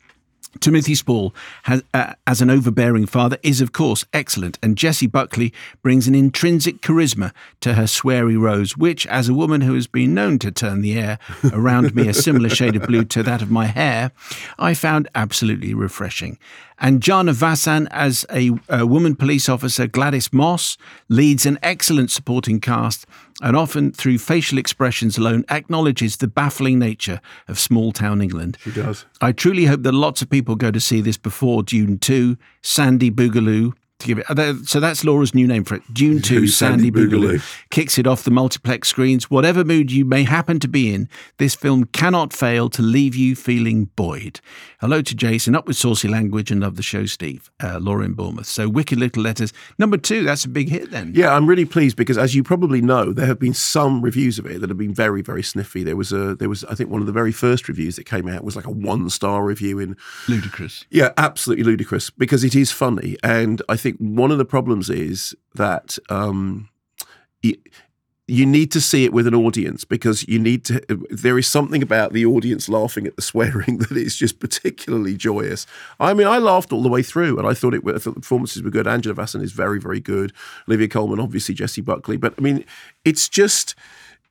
Timothy Spall, has, uh, as an overbearing father, is of course excellent, and Jessie Buckley brings an intrinsic charisma to her sweary rose, which, as a woman who has been known to turn the air around me a similar shade of blue to that of my hair, I found absolutely refreshing. And Jana Vasan, as a, a woman police officer, Gladys Moss, leads an excellent supporting cast and often, through facial expressions alone, acknowledges the baffling nature of small town England. She does. I truly hope that lots of people go to see this before Dune 2, Sandy Boogaloo. To give it, uh, so that's Laura's new name for it. Dune 2, Sandy, Sandy Boogaloo. Boogaloo? Kicks it off the multiplex screens. Whatever mood you may happen to be in, this film cannot fail to leave you feeling buoyed. Hello to Jason, up with saucy language and love the show, Steve. Uh, Laura in Bournemouth. So Wicked Little Letters. Number two, that's a big hit then. Yeah, I'm really pleased because, as you probably know, there have been some reviews of it that have been very, very sniffy. There was a, there was, I think, one of the very first reviews that came out was like a one star review in Ludicrous. Yeah, absolutely ludicrous because it is funny, and I think one of the problems is that um, y- you need to see it with an audience because you need to. There is something about the audience laughing at the swearing *laughs* that is just particularly joyous. I mean, I laughed all the way through, and I thought it. I thought the performances were good. Anjana Vasan is very, very good. Olivia Colman, obviously, Jessie Buckley, but I mean, it's just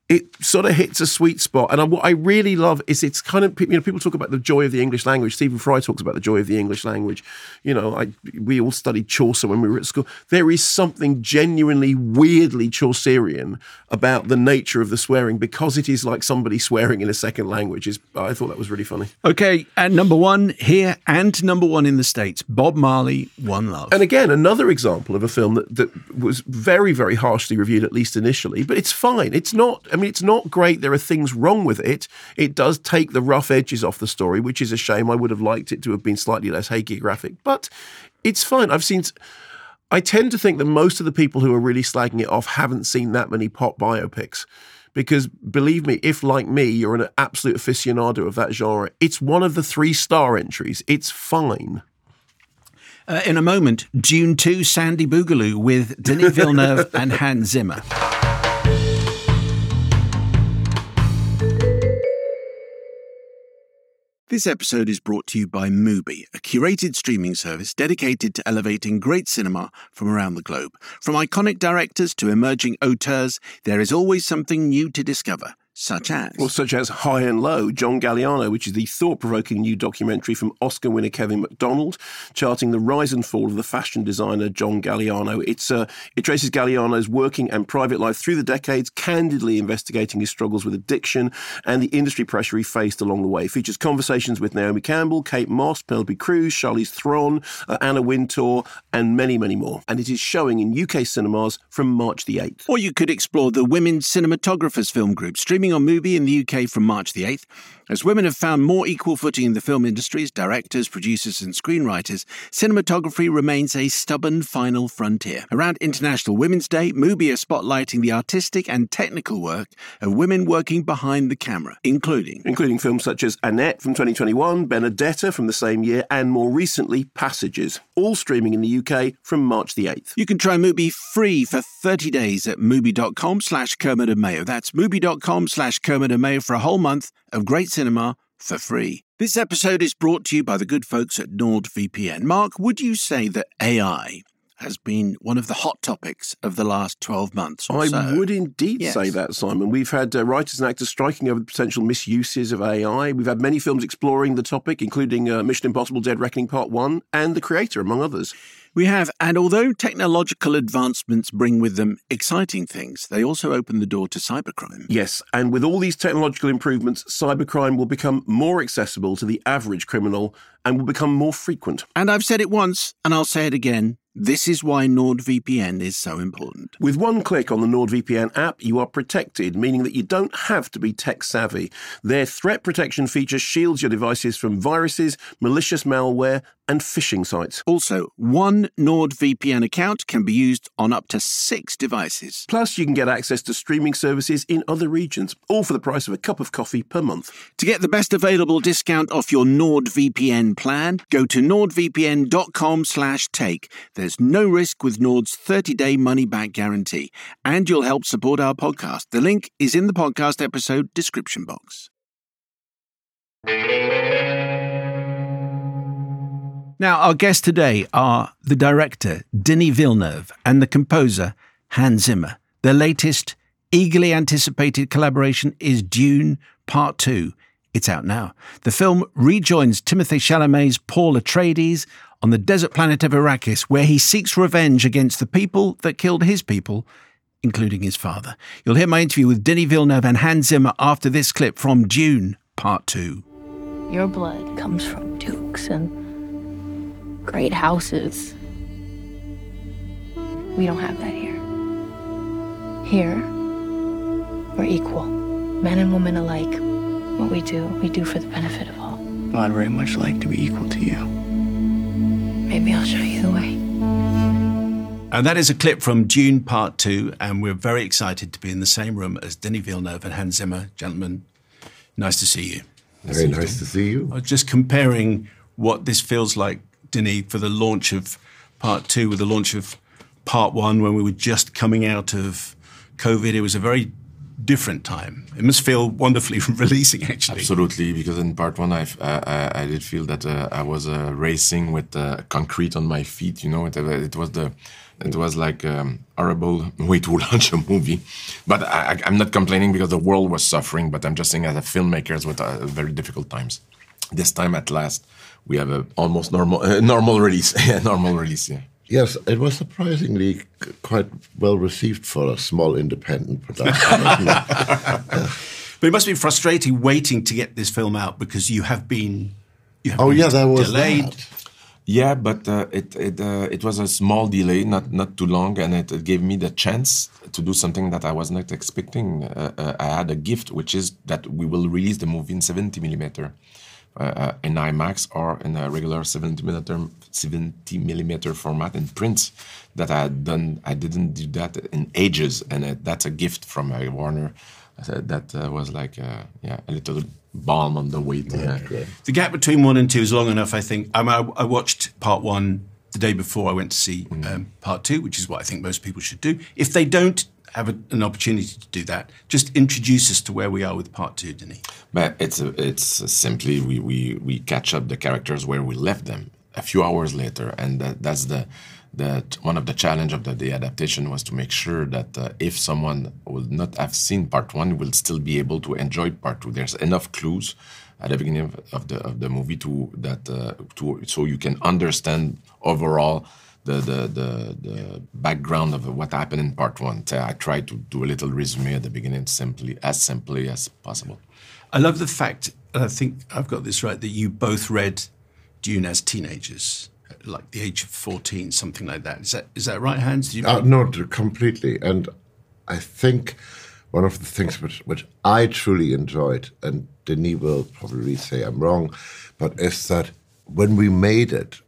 it sort of hits a sweet spot. And I, what I really love is it's kind of you know people talk about the joy of the English language. Stephen Fry talks about the joy of the English language. You know, I we all studied Chaucer when we were at school. There is something genuinely weirdly Chaucerian about the nature of the swearing because it is like somebody swearing in a second language. Is I thought that was really funny. Okay, at number one here and number one in the States, Bob Marley, One Love. And again, another example of a film that, that was very, very harshly reviewed, at least initially, but it's fine. It's not, I mean, it's not great. There are things wrong with it. It does take the rough edges off the story, which is a shame. I would have liked it to have been slightly less hagiographic, but it's fine. I've seen. I tend to think that most of the people who are really slagging it off haven't seen that many pop biopics. Because believe me, if like me, you're an absolute aficionado of that genre, it's one of the three star entries. It's fine. Uh, in a moment, Dune 2, Sandy Boogaloo with Denis Villeneuve *laughs* and Hans Zimmer. This episode is brought to you by Mubi, a curated streaming service dedicated to elevating great cinema from around the globe. From iconic directors to emerging auteurs, there is always something new to discover. Such as. Well, such as High and Low, John Galliano, which is the thought provoking new documentary from Oscar winner Kevin Macdonald, charting the rise and fall of the fashion designer John Galliano. It's, uh, it traces Galliano's working and private life through the decades, candidly investigating his struggles with addiction and the industry pressure he faced along the way. It features conversations with Naomi Campbell, Kate Moss, Penelope Cruz, Charlize Theron, uh, Anna Wintour, and many, many more. And it is showing in UK cinemas from March the 8th. Or you could explore the Women's Cinematographers Film Group, streaming on Mubi in the UK from March the 8th. As women have found more equal footing in the film industry as directors, producers, and screenwriters, cinematography remains a stubborn final frontier. Around International Women's Day, Mubi are spotlighting the artistic and technical work of women working behind the camera, including including films such as Annette from 2021, Benedetta from the same year, and more recently, Passages, all streaming in the UK from March the 8th. You can try Mubi free for 30 days at mubi.com slash Kermode and Mayo. That's mubi.com slash Kermode and Mayo for a whole month of great cinema for free. This episode is brought to you by the good folks at NordVPN. Mark, would you say that AI has been one of the hot topics of the last 12 months or I so? would indeed Yes. say that, Simon. We've had uh, writers and actors striking over the potential misuses of AI. We've had many films exploring the topic, including uh, Mission Impossible Dead Reckoning Part 1 and The Creator, among others. We have, and although technological advancements bring with them exciting things, they also open the door to cybercrime. Yes, and with all these technological improvements, cybercrime will become more accessible to the average criminal and will become more frequent. And I've said it once, and I'll say it again. This is why NordVPN is so important. With one click on the NordVPN app, you are protected, meaning that you don't have to be tech savvy. Their threat protection feature shields your devices from viruses, malicious malware, and phishing sites. Also, one NordVPN account can be used on up to six devices. Plus, you can get access to streaming services in other regions, all for the price of a cup of coffee per month. To get the best available discount off your NordVPN plan, go to nordvpn.com slash take. There's no risk with Nord's 30-day money-back guarantee, and you'll help support our podcast. The link is in the podcast episode description box. Now, our guests today are the director, Denis Villeneuve, and the composer, Hans Zimmer. Their latest, eagerly anticipated collaboration is Dune Part 2. It's out now. The film rejoins Timothée Chalamet's Paul Atreides on the desert planet of Arrakis, where he seeks revenge against the people that killed his people, including his father. You'll hear my interview with Denis Villeneuve and Hans Zimmer after this clip from Dune Part 2. Your blood comes from dukes and great houses. We don't have that here. Here, we're equal. Men and women alike. What we do, we do for the benefit of all. Well, I'd very much like to be equal to you. Maybe I'll show you the way. And that is a clip from Dune Part 2, and we're very excited to be in the same room as Denis Villeneuve and Hans Zimmer. Gentlemen, nice to see you. Very nice to see you. I was just comparing what this feels like, Denis, for the launch of Part 2 with the launch of Part 1 when we were just coming out of COVID. It was a very different time. It must feel wonderfully *laughs* releasing, actually. Absolutely, because in part one, uh, I, I did feel that uh, I was uh, racing with uh, concrete on my feet. You know, it, uh, it was the, it was like um, horrible *laughs* way to launch a movie. But I, I- I'm not complaining because the world was suffering. But I'm just saying, as a filmmaker, with uh, very difficult times. This time, at last, we have a almost normal, uh, *laughs* normal release. *laughs* normal release. Yeah. Yes, it was surprisingly quite well received for a small independent production. wasn't it? *laughs* But it must be frustrating waiting to get this film out because you have been. You have oh been yeah, there was delayed. that. Yeah, but uh, it it uh, it was a small delay, not not too long, and it, it gave me the chance to do something that I was not expecting. Uh, uh, I had a gift, which is that we will release the movie in 70 millimeter, uh, uh, in IMAX or in a regular 70 millimeter 70 millimeter format in print. That I had done, I didn't do that in ages, and uh, that's a gift from uh, Warner. Uh, that uh, was like uh, yeah a little balm on the way. To, yeah. The gap between one and two is long enough, I think. I, mean, I, I watched part one the day before I went to see um, part two, which is what I think most people should do. If they don't have a, an opportunity to do that, just introduce us to where we are with part two, Denis. But it's it's simply we, we, we catch up the characters where we left them. a few hours later, and that, that's the that one of the challenge of the, the adaptation was to make sure that uh, if someone will not have seen part one, will still be able to enjoy part two. There's enough clues at the beginning of, of the of the movie to that uh, to so you can understand overall the, the the the background of what happened in part one. So I tried to do a little resume at the beginning, simply as simply as possible. I love the fact, and I think I've got this right, that you both read Dune as teenagers, like the age of 14, something like that. Is that is that right, Hans? Did you Uh, no, completely. And I think one of the things which, which I truly enjoyed, and Denis will probably say I'm wrong, but is that when we made it,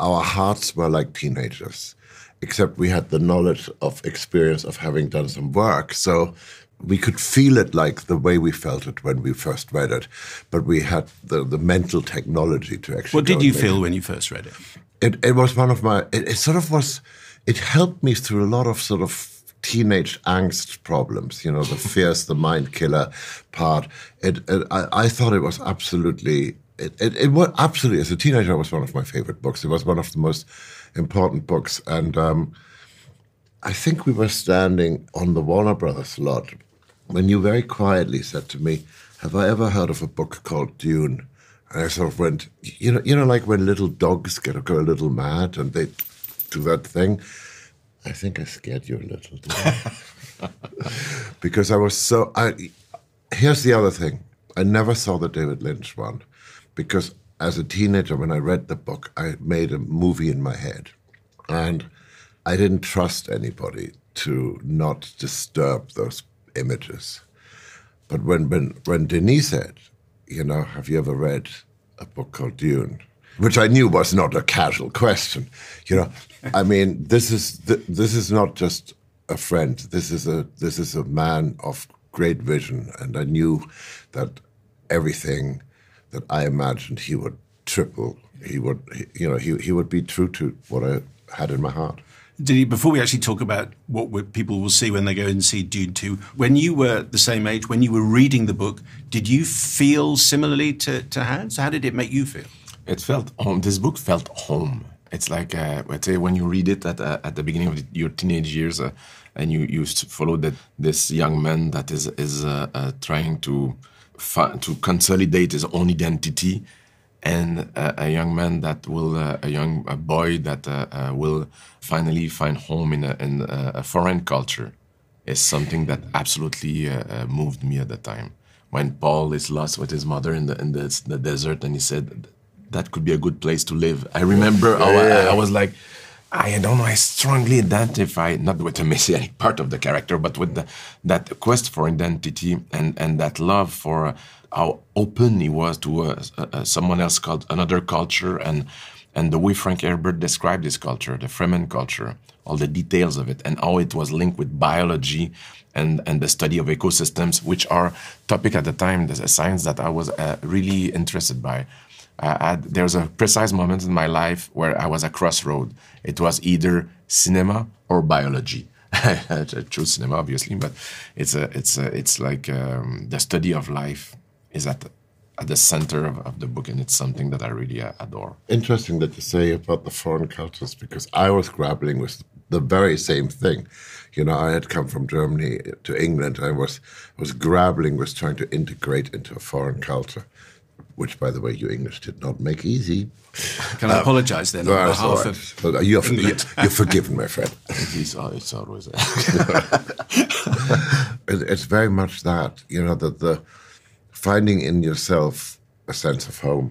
our hearts were like teenagers, except we had the knowledge of experience of having done some work. So we could feel it like the way we felt it when we first read it, but we had the, the mental technology to actually. what did you feel it. when you first read it? it, it was one of my it, it sort of was it helped me through a lot of sort of teenage angst problems you know the *laughs* fears the mind killer part it, it I, I thought it was absolutely it, it, it was absolutely as a teenager it was one of my favorite books it was one of the most important books and um, I think we were standing on the Warner Brothers lot when you very quietly said to me, "Have I ever heard of a book called Dune?" And I sort of went, you know, you know, like when little dogs get go a little mad and they do that thing. I think I scared you a little, *laughs* because I was so. I, here's the other thing: I never saw the David Lynch one, because as a teenager, when I read the book, I made a movie in my head, and I didn't trust anybody to not disturb those images. But when when when Denis said, you know, have you ever read a book called Dune? Which I knew was not a casual question. You know, I mean, this is th- this is not just a friend. This is a this is a man of great vision, and I knew that everything that I imagined he would triple. He would, he, you know, he he would be true to what I had in my heart. Did you, before we actually talk about what people will see when they go and see Dune 2, when you were the same age, when you were reading the book, did you feel similarly to, to Hans? How did it make you feel? It felt home. This book felt home. It's like uh, let's say when you read it at uh, at the beginning of your teenage years, uh, and you you s- follow that this young man that is is uh, uh, trying to fi- to consolidate his own identity, and uh, a young man that will uh, a young a boy that uh, uh, will finally find home in a, in a, foreign culture is something that absolutely uh, uh, moved me at the time. When Paul is lost with his mother in the in the, the desert, and he said that could be a good place to live. I remember how I, I was like, I don't know. I strongly identify not with the messianic part of the character, but with the, that quest for identity and and that love for uh, how open he was to uh, uh, someone else called another culture and and the way Frank Herbert described this culture, the Fremen culture, all the details of it, and how it was linked with biology and, and the study of ecosystems, which are topic at the time, the science that I was uh, really interested by. I there was a precise moment in my life where I was a crossroad. It was either cinema or biology. *laughs* I chose cinema, obviously, but it's a, it's a, it's like um, the study of life is at the, at the center of, of the book, and it's something that I really uh, adore. Interesting that you say about the foreign cultures because I was grappling with the very same thing. You know, I had come from Germany to England. I was was grappling with trying to integrate into a foreign culture, which, by the way, you English did not make easy. Can I apologise then on that's all behalf right. of you're, you're, you're forgiven, my friend. *laughs* It's, it's always *laughs* It, it's very much that you know that the finding in yourself a sense of home.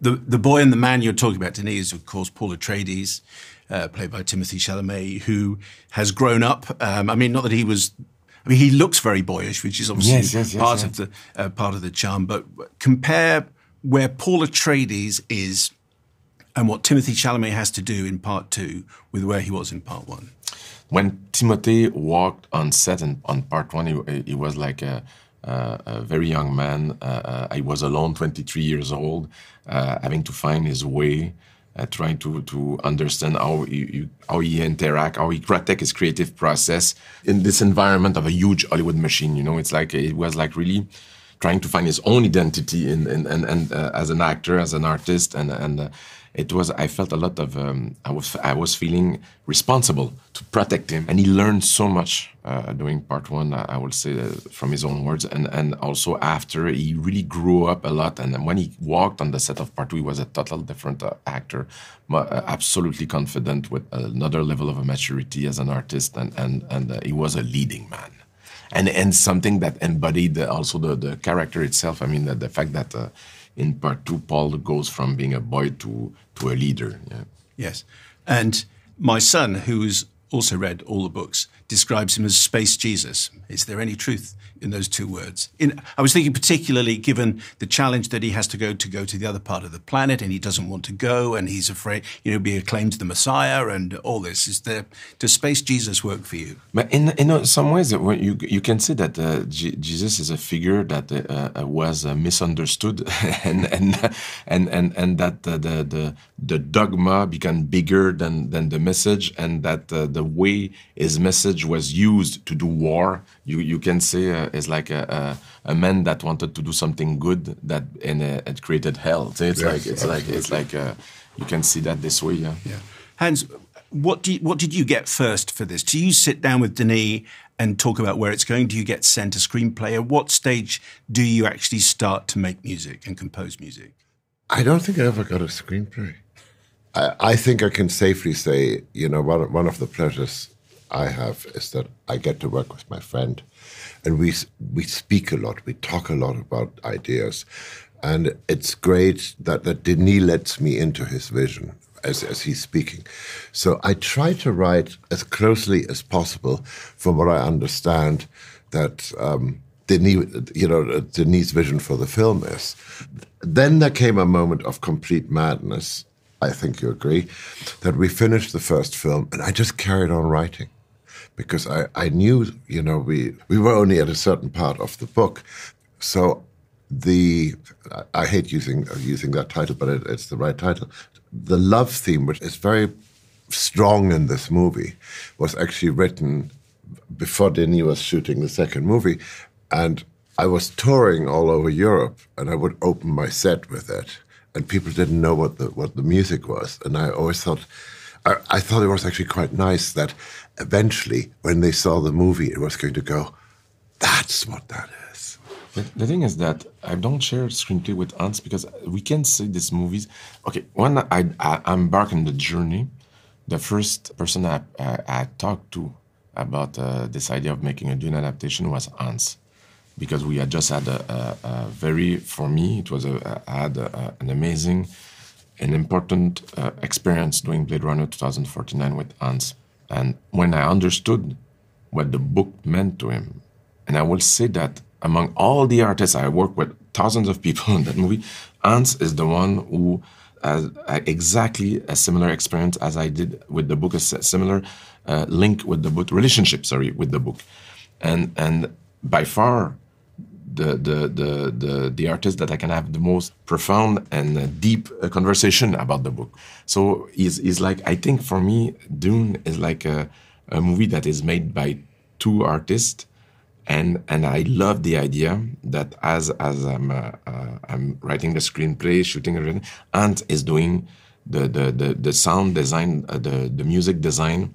the the boy and the man you're talking about, Denis, is of course Paul Atreides, uh, played by Timothée Chalamet, who has grown up. Um, I mean, not that he was. I mean, he looks very boyish, which is obviously Yes, yes, yes, part yeah. of the uh, part of the charm. But compare where Paul Atreides is and what Timothée Chalamet has to do in part two with where he was in part one. when Timothy walked on set in, on part one, he, he was like a, a, a very young man. Uh, uh, he was alone, 23 years old, uh, having to find his way, uh, trying to, to understand how he- how he interact, how he protect his creative process in this environment of a huge Hollywood machine. You know, it's like it was like really trying to find his own identity in, in and and uh, as an actor, as an artist, and and uh, it was I felt a lot of um, I was I was feeling responsible to protect him, and he learned so much uh, during part one. I, I will say uh, from his own words, and and also after he really grew up a lot. And when he walked on the set of part two, he was a total different uh, actor, uh, absolutely confident with another level of maturity as an artist, and and and uh, he was a leading man. And, and something that embodied also the, the character itself. I mean, the, the fact that uh, in part two, Paul goes from being a boy to to a leader. Yeah. Yes, and my son, who's also read all the books, describes him as Space Jesus. Is there any truth in those two words? In, I was thinking particularly given the challenge that he has to go to go to the other part of the planet, and he doesn't want to go, and he's afraid, you know, be acclaimed the Messiah, and all this. Is there does Space Jesus work for you? But in in some ways, you you can see that uh, G- Jesus is a figure that uh, uh was uh, misunderstood, *laughs* and and and and and that the the the dogma became bigger than than the message, and that uh, the way his message was used to do war. You you can say uh, is like a, a, a man that wanted to do something good that and uh, it created hell. So it's yes, like it's absolutely. like it's like uh, you can see that this way. Yeah. Yeah. Hans, what do you, what did you get first for this? Do you sit down with Denis and talk about where it's going? Do you get sent a screenplay? At what stage do you actually start to make music and compose music? I don't think I ever got a screenplay. I, I think I can safely say, you know, one, one of the pleasures I have is that I get to work with my friend, and we we speak a lot, we talk a lot about ideas, and it's great that that Denis lets me into his vision as as he's speaking. So I try to write as closely as possible, from what I understand, that. Um, Denis, you know, Denis' vision for the film is. Then there came a moment of complete madness. I think you agree that we finished the first film, and I just carried on writing because I, I knew, you know, we, we were only at a certain part of the book. So the, I hate using, using that title, but it, it's the right title. The love theme, which is very strong in this movie, was actually written before Denis was shooting the second movie. And I was touring all over Europe and I would open my set with it. And people didn't know what the, what the music was. And I always thought, I, I thought it was actually quite nice that eventually, when they saw the movie, it was going to go, that's what that is. The, the thing is that I don't share screenplay with Hans because we can see these movies. Okay, when I, I embark on the journey, the first person I, I, I talked to about uh, this idea of making a Dune adaptation was Hans. Because we had just had a, a, a very, for me, it was had a, an amazing an important uh, experience doing Blade Runner 2049 with Hans. And when I understood what the book meant to him, and I will say that among all the artists I work with, thousands of people *laughs* in that movie, Hans is the one who has exactly a similar experience as I did with the book, a similar uh, link with the book, relationship, sorry, with the book. And, and by far, the, the, the, the, the artist that I can have the most profound and uh, deep uh, conversation about the book. So he's, he's like, I think for me, Dune is like a, a movie that is made by two artists. And, and I love the idea that as, as I'm, uh, uh I'm writing the screenplay, shooting everything, Hans is doing the, the, the, the sound design, uh, the, the music design,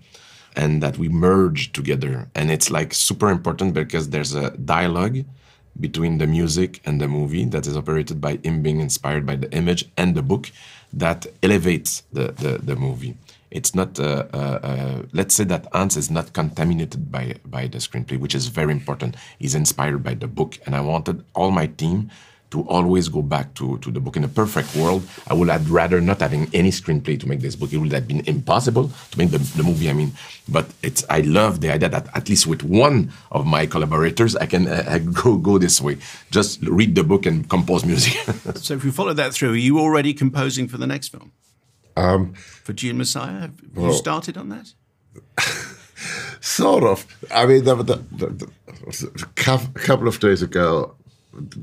and that we merge together. And it's like super important because there's a dialogue between the music and the movie that is operated by him being inspired by the image and the book that elevates the, the, the movie. It's not, uh, uh, uh, let's say that Hans is not contaminated by, by the screenplay, which is very important. He's inspired by the book. And I wanted all my team to always go back to, to the book. In a perfect world, I would have rather not having any screenplay to make this book. It would have been impossible to make the, the movie. I mean, but it's I love the idea that at least with one of my collaborators, I can uh, go go this way. Just read the book and compose music. so if you follow that through, are you already composing for the next film? Um, for Dune Messiah, have well, you started on that? sort of. I mean, the, the, the, a couple of days ago,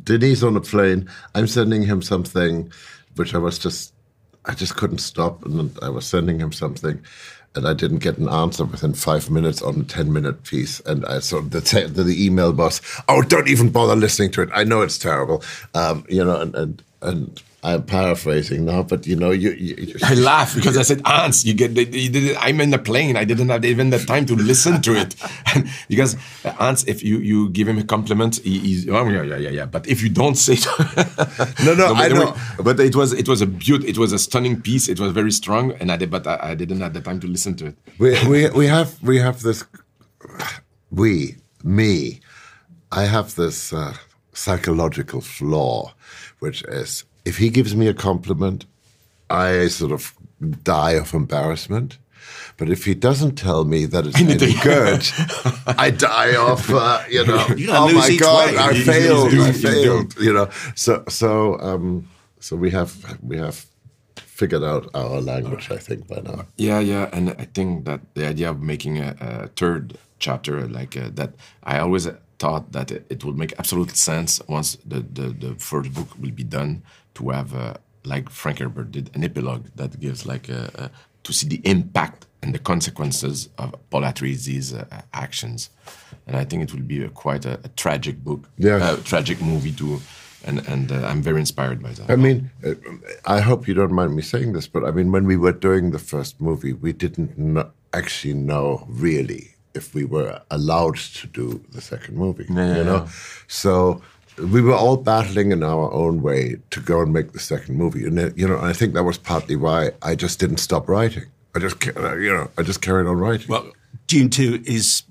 Denis on a plane. I'm sending him something which I was just I just couldn't stop, and I was sending him something, and I didn't get an answer within five minutes on a ten minute piece, and I so the te- the, the email boss, "Oh, don't even bother listening to it. I know it's terrible," um, you know, and and and. I'm paraphrasing now, but you know, you. you, you I laugh because I said, Hans, you get. You did, I'm in the plane. I didn't have even the time to listen to it, *laughs* and because uh, Hans, if you you give him a compliment, he, he's oh yeah yeah yeah yeah. But if you don't say, it, No, no, *laughs* but I know. But it was it was a beaut. It was a stunning piece. It was very strong, and I did, but I, I didn't have the time to listen to it. we we we have we have this we me i have this uh, psychological flaw which is if he gives me a compliment i sort of die of embarrassment but if he doesn't tell me that it's *laughs* any good, I die of, uh, you know, *laughs* You oh my god, way. I he's failed, I failed, you know. So, so, um, so we have we have figured out our language, I think, by now. Yeah, yeah, and I think that the idea of making a, a third chapter like uh, that, I always thought that it, it would make absolute sense once the, the, the first book will be done to have, uh, like Frank Herbert did, an epilogue that gives like a, a, to see the impact and the consequences of Paul Atreides' uh, actions, and I think it will be a, quite a, tragic book, a tragic movie too, and and uh, I'm very inspired by that. I mean, uh, I hope you don't mind me saying this, but I mean, when we were doing the first movie, we didn't actually know really if we were allowed to do the second movie. Yeah, you know, yeah. so we were all battling in our own way to go and make the second movie, and it, you know, I think that was partly why I just didn't stop writing. I just, uh, you know, I just carried on writing. Well, Dune 2 is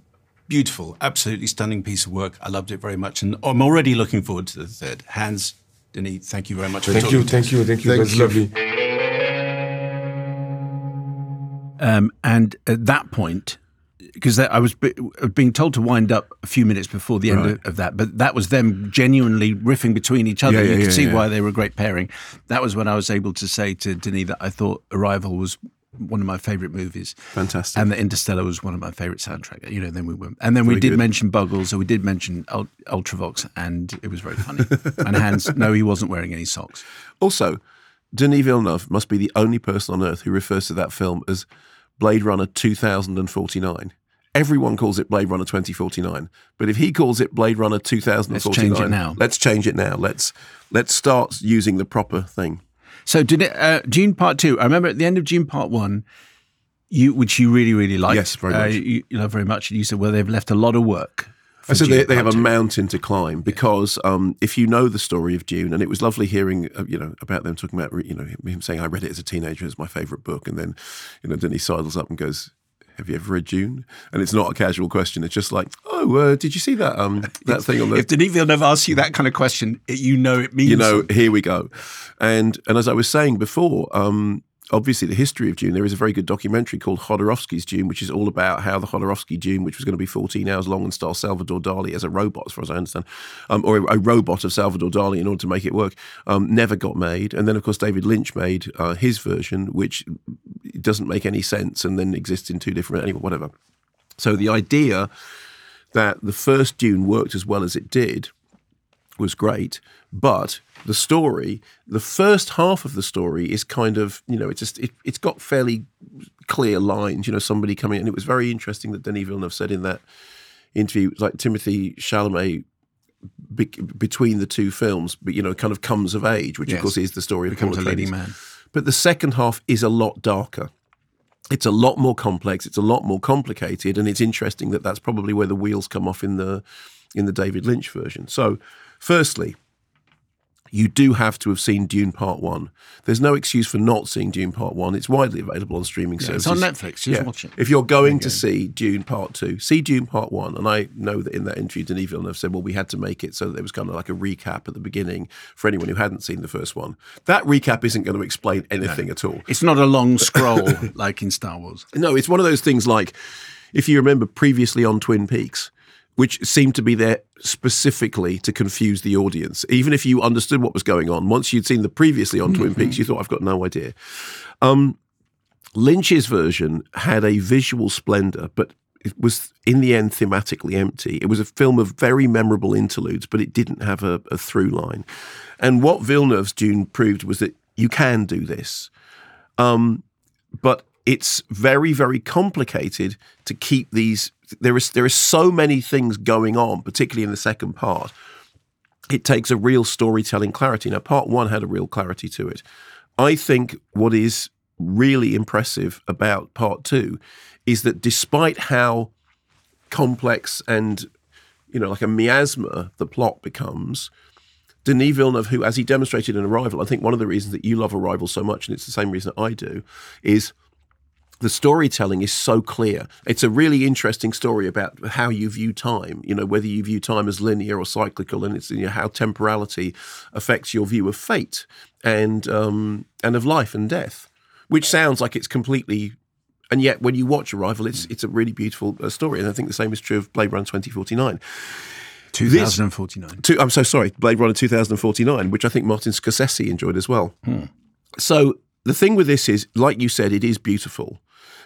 beautiful, absolutely stunning piece of work. I loved it very much. And I'm already looking forward to the third. Hans, Denis, thank you very much for thank talking you, thank us. you, thank you. Thank it was you. lovely. Um, and at that point, because I was be- uh, being told to wind up a few minutes before the end of, of that, but that was them genuinely riffing between each other. Yeah, you yeah, could yeah, see why they were a great pairing. That was when I was able to say to Denis that I thought Arrival was one of my favorite movies. Fantastic. And that Interstellar was one of my favorite soundtrack. You know, then we were, and then we did good. mention Buggles, so we did mention Ul- Ultravox, and it was very funny. *laughs* and Hans, no, he wasn't wearing any socks. Also, Denis Villeneuve must be the only person on earth who refers to that film as Blade Runner 2049. Everyone calls it Blade Runner 2049, but if he calls it Blade Runner 2049, Let's change it now. Let's change it now. Let's let's start using the proper thing. So did it? Uh, Dune Part Two. I remember at the end of Dune Part One, you which you really really liked. Yes, very uh, much. you, you love very much. And you said, well, they've left a lot of work. for I said they, they have a mountain to climb because um, if you know the story of Dune, and it was lovely hearing uh, you know about them talking about you know him saying I read it as a teenager it's my favorite book, and then you know Denis sidles up and goes. Have you ever read Dune? And it's not a casual question. It's just like, oh, uh, did you see that um, *laughs* that thing on the If Denis Villeneuve asks you that kind of question, it, you know it means you know, here we go. And and as I was saying before, um, obviously the history of Dune, there is a very good documentary called Jodorowsky's Dune, which is all about how the Hodorovsky Dune, which was going to be 14 hours long and star Salvador Dali as a robot, as far as I understand, um, or a, a robot of Salvador Dali in order to make it work, um, never got made. And then, of course, David Lynch made uh, his version, which doesn't make any sense and then exists in two different, anyway, whatever. So the idea that the first Dune worked as well as it did was great, but the story, the first half of the story is kind of, you know, it's just it, it's got fairly clear lines. You know, somebody coming, and it was very interesting that Denis Villeneuve said in that interview, like Timothée Chalamet. Be- between the two films, but you know, kind of comes of age, which Yes. of course is the story of becomes a Paul Atreides. man. But the second half is a lot darker. It's a lot more complex. It's a lot more complicated, and it's interesting that that's probably where the wheels come off in the in the David Lynch version. So, firstly, you do have to have seen Dune Part One. There's no excuse for not seeing Dune Part One. It's widely available on streaming Yeah, it's services. on Netflix. Just watch it. If you're going to see Dune Part Two, see Dune Part One. And I know that in that interview, Denis Villeneuve said, "Well, we had to make it so that there was kind of like a recap at the beginning for anyone who hadn't seen the first one." That recap isn't going to explain anything at all. It's not a long *laughs* scroll like in Star Wars. No, it's one of those things like if you remember previously on Twin Peaks, which seemed to be there specifically to confuse the audience. Even if you understood what was going on, once you'd seen the previously on Twin Peaks, you thought, I've got no idea. Um, Lynch's version had a visual splendor, but it was in the end thematically empty. It was a film of very memorable interludes, but it didn't have a, a through line. And what Villeneuve's Dune proved was that you can do this. Um, but it's very, very complicated to keep these. There is there is so many things going on, particularly in the second part. It takes a real storytelling clarity. Now, part one had a real clarity to it. I think what is really impressive about part two is that despite how complex and you know like a miasma the plot becomes, Denis Villeneuve, who, as he demonstrated in Arrival, I think one of the reasons that you love Arrival so much, and it's the same reason that I do, is the storytelling is so clear. It's a really interesting story about how you view time. You know, whether you view time as linear or cyclical, and it's you know, how temporality affects your view of fate and um, and of life and death. Which sounds like it's completely, and yet when you watch Arrival, it's it's a really beautiful uh, story. And I think the same is true of Blade Runner twenty forty nine. 2049. Two, I'm so sorry, Blade Runner 2049, which I think Martin Scorsese enjoyed as well. So the thing with this is, like you said, it is beautiful,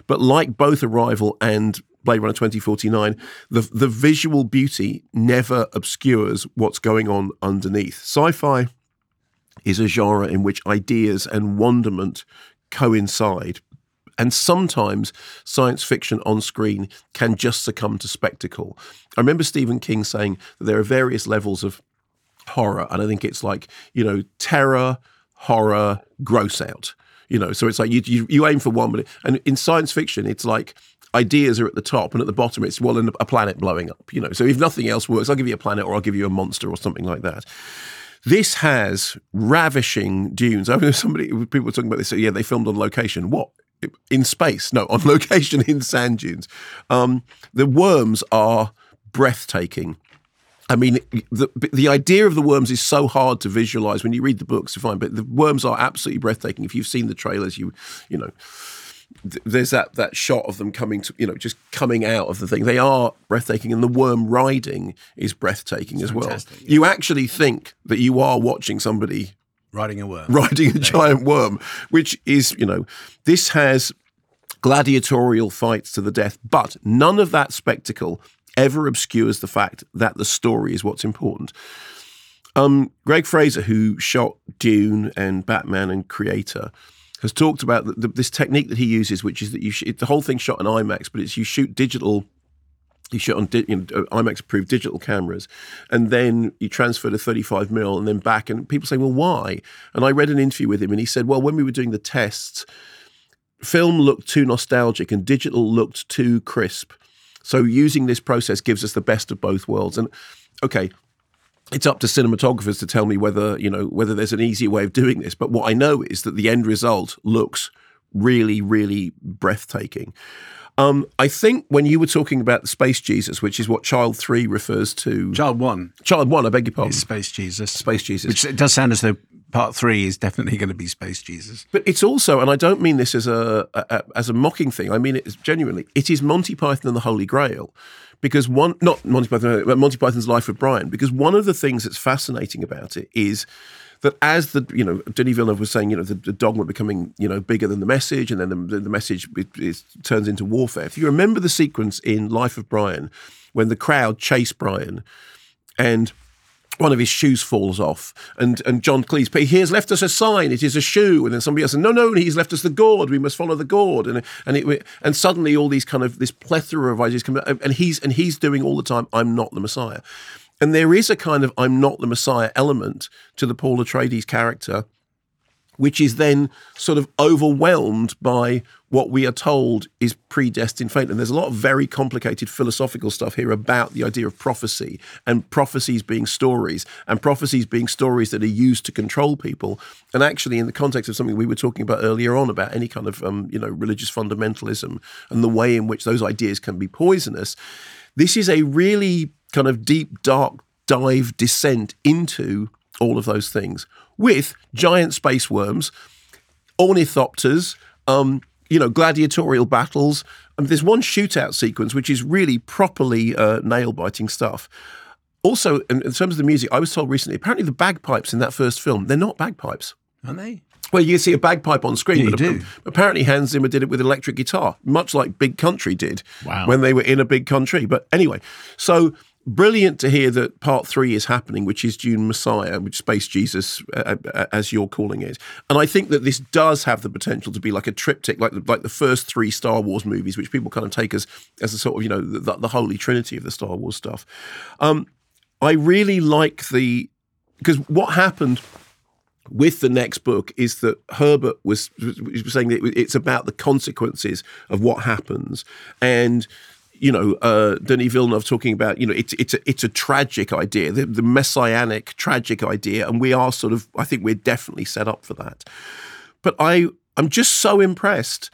but like both Arrival and Blade Runner 2049, the the visual beauty never obscures what's going on underneath. Sci-fi is a genre in which ideas and wonderment coincide. And sometimes science fiction on screen can just succumb to spectacle. I remember Stephen King saying that there are various levels of horror, and I think it's like, you know, terror, horror, gross out. You know, so it's like you you, you aim for one, but and in science fiction, it's like ideas are at the top, and at the bottom, it's well, a planet blowing up. You know, so if nothing else works, I'll give you a planet, or I'll give you a monster, or something like that. This has ravishing dunes. I mean, somebody people were talking about this. so Yeah, they filmed on location. What in space? No, on *laughs* location in sand dunes. Um, the worms are breathtaking. I mean, the the idea of the worms is so hard to visualize when you read the books to find, but the worms are absolutely breathtaking. If you've seen the trailers, you you know, th- there's that that shot of them coming to you know just coming out of the thing. They are breathtaking, and the worm riding is breathtaking as well. You actually think that you are watching somebody Riding a worm. riding a giant worm, which is, you know, this has gladiatorial fights to the death, but none of that spectacle ever obscures the fact that the story is what's important. Um, Greig Fraser, who shot Dune and Batman and Creator, has talked about the, the, this technique that he uses, which is that you sh- the whole thing shot on IMAX, but it's you shoot digital you shot on di- you know, IMAX approved digital cameras, and then you transfer to 35 mil and then back. And people say, well, why? And I read an interview with him, and he said, well, when we were doing the tests, film looked too nostalgic and digital looked too crisp. So using this process gives us the best of both worlds. And okay, it's up to cinematographers to tell me whether you know whether there's an easier way of doing this. But what I know is that the end result looks really, really breathtaking. Um, I think when you were talking about the Space Jesus, which is what Child Three refers to, Child one Child One, I beg your pardon, is Space Jesus. Space Jesus, Which it does sound as though part three is definitely going to be Space Jesus. But it's also, and I don't mean this as a, a as a mocking thing. I mean it genuinely. It is Monty Python and the Holy Grail, because one, not Monty Python, uh, but Monty Python's Life of Brian. Because one of the things that's fascinating about it is that as the you know Denis Villeneuve was saying, you know, the, the dogma becoming you know bigger than the message, and then the, the message it, it turns into warfare. If you remember the sequence in Life of Brian, when the crowd chase Brian, and one of his shoes falls off, and and John Cleese, but he has left us a sign. It is a shoe, and then somebody else says, "No, no, he's left us the gourd. We must follow the gourd." And and it and suddenly all these kind of this plethora of ideas come, and he's and he's doing all the time. I'm not the Messiah, and there is a kind of I'm not the Messiah element to the Paul Atreides character, which is then sort of overwhelmed by what we are told is predestined fate. And there's a lot of very complicated philosophical stuff here about the idea of prophecy and prophecies being stories and prophecies being stories that are used to control people. And actually, in the context of something we were talking about earlier on about any kind of um, you know religious fundamentalism and the way in which those ideas can be poisonous, this is a really kind of deep, dark dive descent into all of those things with giant space worms, ornithopters, um, you know, gladiatorial battles. And there's one shootout sequence which is really properly uh, nail biting stuff. Also, in, in terms of the music, I was told recently apparently the bagpipes in that first film they're not bagpipes. Aren't they? Well, you see a bagpipe on screen, Yeah, but do. apparently Hans Zimmer did it with electric guitar, much like Big Country did Wow. when they were in a big country. But anyway, so brilliant to hear that part three is happening, which is Dune Messiah, which Space Jesus, uh, uh, as you're calling it. And I think that this does have the potential to be like a triptych, like the, like the first three Star Wars movies, which people kind of take as as a sort of you know the, the holy trinity of the Star Wars stuff. Um, I really like the because what happened with the next book is that Herbert was, was saying that it's about the consequences of what happens, and you know, uh, Denis Villeneuve talking about, you know, it's it's a, it's a tragic idea, the, the messianic tragic idea, and we are sort of, I think we're definitely set up for that. But I I'm just so impressed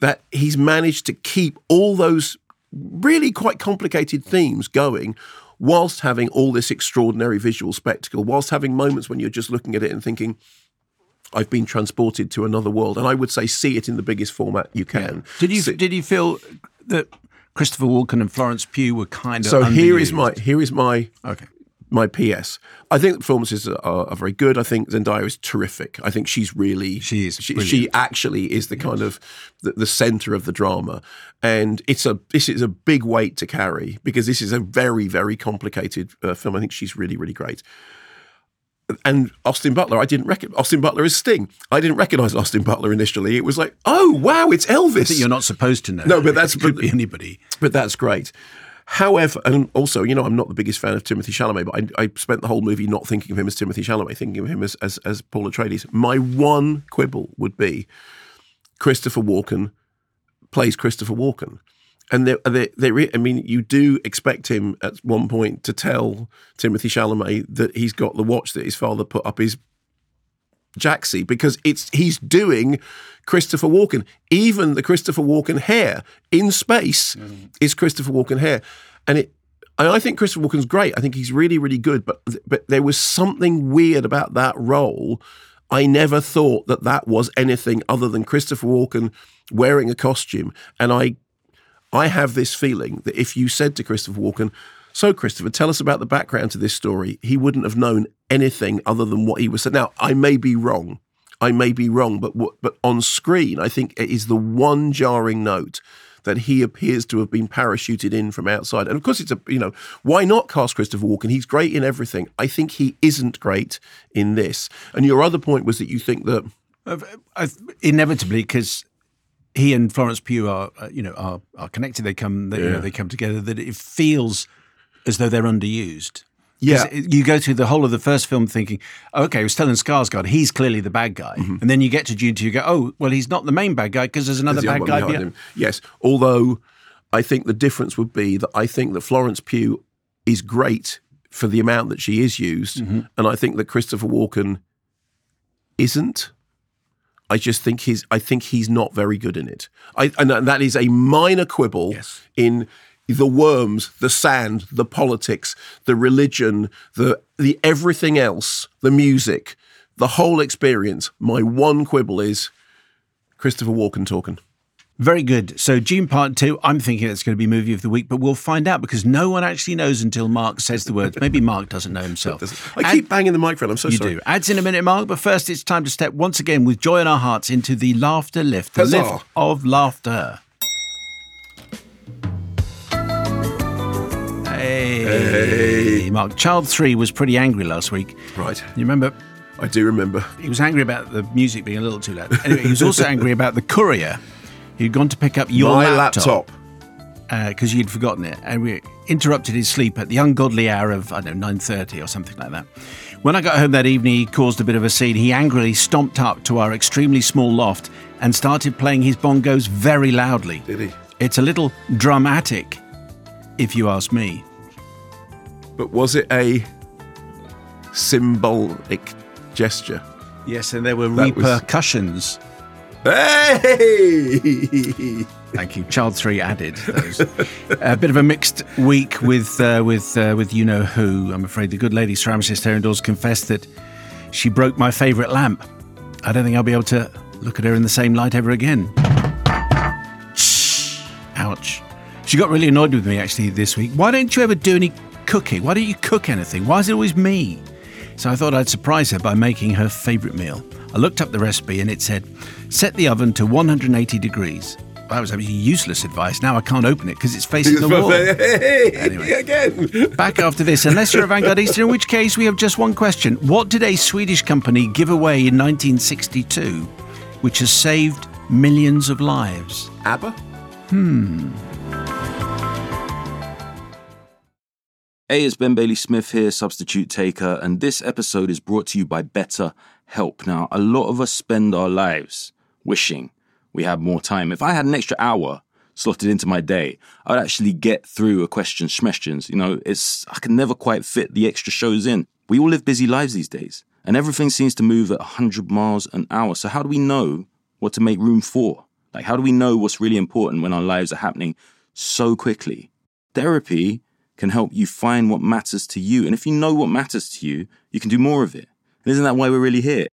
that he's managed to keep all those really quite complicated themes going whilst having all this extraordinary visual spectacle, whilst having moments when you're just looking at it and thinking, I've been transported to another world. And I would say see it in the biggest format you can. Did you did you feel that Christopher Walken and Florence Pugh were kind of so here is my here is my okay. my PS. I think the performances are, are very good. I think Zendaya is terrific. I think she's really She is she, she actually is the kind of the, the center of the drama, and it's a this is a big weight to carry because this is a very very complicated uh, film. I think she's really really great. And Austin Butler, I didn't recognize. Austin Butler is Sting. I didn't recognize Austin Butler initially. It was like, oh wow, it's Elvis. You're not supposed to know. No, but that's- it could but- be anybody. but that's great. However, and also, you know, I'm not the biggest fan of Timothée Chalamet, but I, I spent the whole movie not thinking of him as Timothée Chalamet, thinking of him as as, as Paul Atreides. My one quibble would be Christopher Walken plays Christopher Walken, and they, they, they I mean, you do expect him at one point to tell Timothée Chalamet that he's got the watch that his father put up his Jaxie because it's he's doing Christopher Walken. Even the Christopher Walken hair in space is Christopher Walken hair, and it. And I think Christopher Walken's great. I think he's really, really good. But but there was something weird about that role. I never thought that that was anything other than Christopher Walken wearing a costume. And I I have this feeling that if you said to Christopher Walken, "So, Christopher, tell us about the background to this story," he wouldn't have known anything other than what he was saying. Now, I may be wrong. I may be wrong, but what, but on screen, I think it is the one jarring note that he appears to have been parachuted in from outside. And of course, it's a you know why not cast Christopher Walken? He's great in everything. I think he isn't great in this. And your other point was that you think that uh, inevitably, because he and Florence Pugh are, uh, you know, are, are connected. They come, they, you know, they come together. That it feels as though they're underused. Yeah. it- you go through the whole of the first film thinking, okay, we're Stellan Skarsgård. He's clearly the bad guy, and then you get to Dune two. You go, oh, well, he's not the main bad guy because there's another There's the bad guy. behind- him. Yes, although I think the difference would be that I think that Florence Pugh is great for the amount that she is used, Mm-hmm. and I think that Christopher Walken isn't. I just think he's. I think he's not very good in it. I, and that is a minor quibble Yes. in the worms, the sand, the politics, the religion, the the everything else, the music, the whole experience. My one quibble is Christopher Walken talking. Very good. So Dune part two, I'm thinking it's going to be movie of the week, but we'll find out because no one actually knows until Mark says the words. Maybe Mark doesn't know himself. I keep banging the microphone. I'm so You sorry. You do. Ads in a minute, Mark. But first, it's time to step once again with joy in our hearts into the laughter lift, the Huzzah. lift of laughter. Hey. Hey. Mark. Child three was pretty angry last week. Right. You remember? I do remember. He was angry about the music being a little too loud. Anyway, he was also *laughs* angry about the courier who'd gone to pick up your My laptop because uh, you'd forgotten it, and we interrupted his sleep at the ungodly hour of I don't know nine thirty or something like that. When I got home that evening, he caused a bit of a scene. He angrily stomped up to our extremely small loft and started playing his bongos very loudly. Did he? It's a little dramatic, if you ask me. But was it a symbolic gesture? Yes, and there were That was- repercussions. Hey! Thank you. Child three added those. a bit of a mixed week with uh, with uh, with you know who. I'm afraid the good lady ceramicist here indoors confessed that she broke my favourite lamp. I don't think I'll be able to look at her in the same light ever again. Ouch. She got really annoyed with me actually this week. Why don't you ever do any cooking? Why don't you cook anything? Why is it always me? So I thought I'd surprise her by making her favourite meal. I looked up the recipe and it said set the oven to 180 degrees. that was useless advice. Now I can't open it because it's facing the wall. *laughs* Anyway. Again. Back after this, unless you're a vanguardista, in which case we have just one question. What did a Swedish company give away in 1962 which has saved millions of lives? ABBA? Hmm. Hey, it's Ben Bailey Smith here, substitute taker, and this episode is brought to you by Better Help. Now, a lot of us spend our lives wishing we had more time. If I had an extra hour slotted into my day, I'd actually get through a question schmestions. You know, it's I can never quite fit the extra shows in. We all live busy lives these days, and everything seems to move at 100 miles an hour. So how do we know what to make room for? Like, how do we know what's really important when our lives are happening so quickly? Therapy can help you find what matters to you. And if you know what matters to you, you can do more of it. And isn't that why we're really here?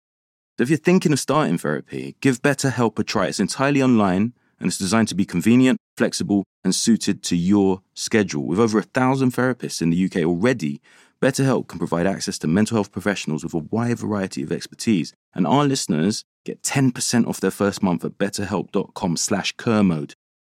So if you're thinking of starting therapy, give BetterHelp a try. It's entirely online and it's designed to be convenient, flexible, and suited to your schedule. With over a thousand therapists in the UK already, BetterHelp can provide access to mental health professionals with a wide variety of expertise. And our listeners get 10% off their first month at betterhelp.com slash kermode.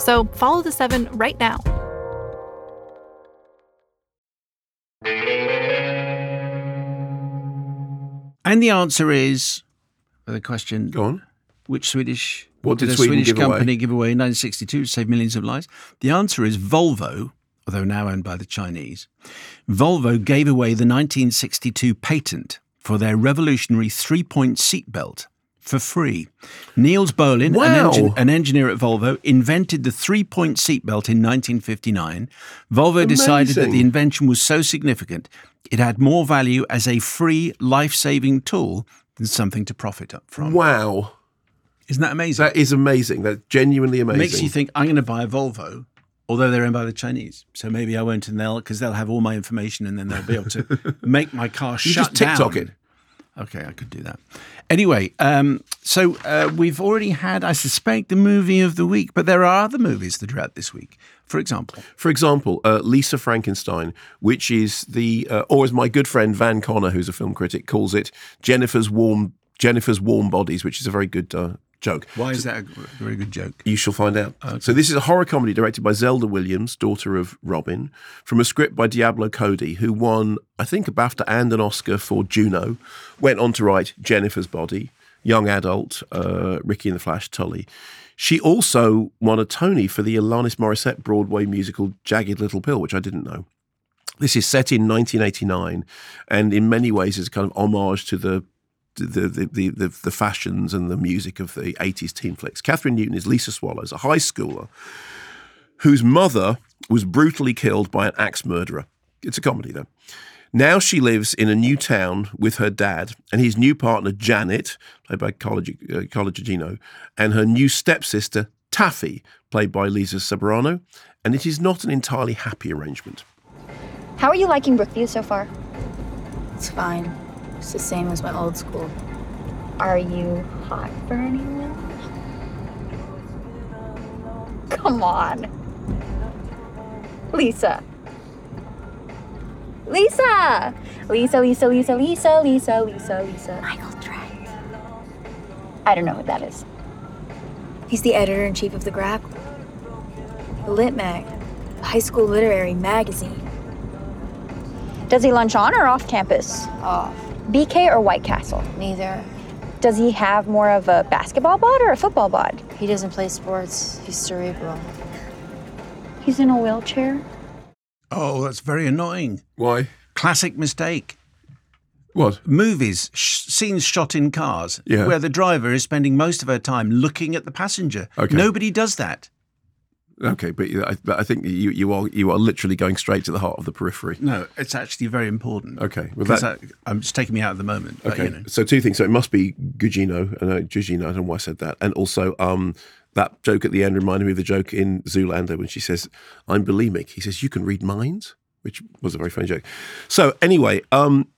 So follow the seven right now. And the answer is for the question Go on. which Swedish What did a Sweden Swedish give away? company give away in 1962 to save millions of lives? The answer is Volvo, although now owned by the Chinese. Volvo gave away the 1962 patent for their revolutionary three-point seatbelt for free. Nils Bohlin, Wow. an, engin- an engineer at Volvo, invented the three-point seatbelt in 1959. Volvo decided that the invention was so significant it had more value as a free life-saving tool than something to profit up from. Wow. Isn't that amazing? That is amazing. That's genuinely amazing. makes you think I'm going to buy a Volvo, although they're owned by the Chinese. So maybe I won't, and they'll because they'll have all my information, and then they'll be able to *laughs* make my car You shut just TikTok down. it. Okay, I could do that. Anyway, um, so uh, we've already had, I suspect, the movie of the week, but there are other movies that are out this week. For example, For example, uh, Lisa Frankenstein, which is the, uh, or as my good friend Van Connor, who's a film critic, calls it, Jennifer's warm, Jennifer's warm bodies, which is a very good uh, joke. why is that a very good joke? You shall find out. So this is a horror comedy directed by Zelda Williams, daughter of Robin, from a script by Diablo Cody, who won, I think, a BAFTA and an Oscar for Juno. Went on to write Jennifer's Body, young adult, uh, Ricki and the Flash, Tully. She also won a Tony for the Alanis Morissette Broadway musical Jagged Little Pill, which I didn't know. This is set in 1989, and in many ways is kind of homage to the the, the, the, the, the fashions and the music of the 80s teen flicks. Kathryn Newton is Lisa Swallows, a high schooler whose mother was brutally killed by an axe murderer. It's a comedy, though. Now she lives in a new town with her dad and his new partner, Janet, played by Carla, G- uh, Carla Gugino, and her new stepsister, Taffy, played by Liza Soberano. And it is not an entirely happy arrangement. How are you liking Brookview so far? It's fine. It's the same as my old school. Are you hot for anyone? *laughs* Come on. Lisa. Lisa! Lisa, Lisa, Lisa, Lisa, Lisa, Lisa, Lisa. Michael Trent. I don't know what that is. He's the editor in chief of The Grab, the Lit Mag, a high school literary magazine. Does he lunch on or off campus? Off. BK or White Castle? Neither. Does he have more of a basketball bod or a football bod? He doesn't play sports. He's cerebral. He's in a wheelchair. Oh, that's very annoying. Why? Classic mistake. What? Movies, sh- scenes shot in cars, Yeah. where the driver is spending most of her time looking at the passenger. Okay. Nobody does that. Okay, but, I, but I think you, you are you are literally going straight to the heart of the periphery. No, it's actually very important. Okay, well that- I, am just taking me out of the moment. But, Okay, you know. so two things. So it must be Gugino, and uh, Gugino. I don't know why I said that. And also, um, that joke at the end reminded me of the joke in Zoolander when she says, "I'm bulimic." He says, "You can read minds," which was a very funny joke. So anyway, um,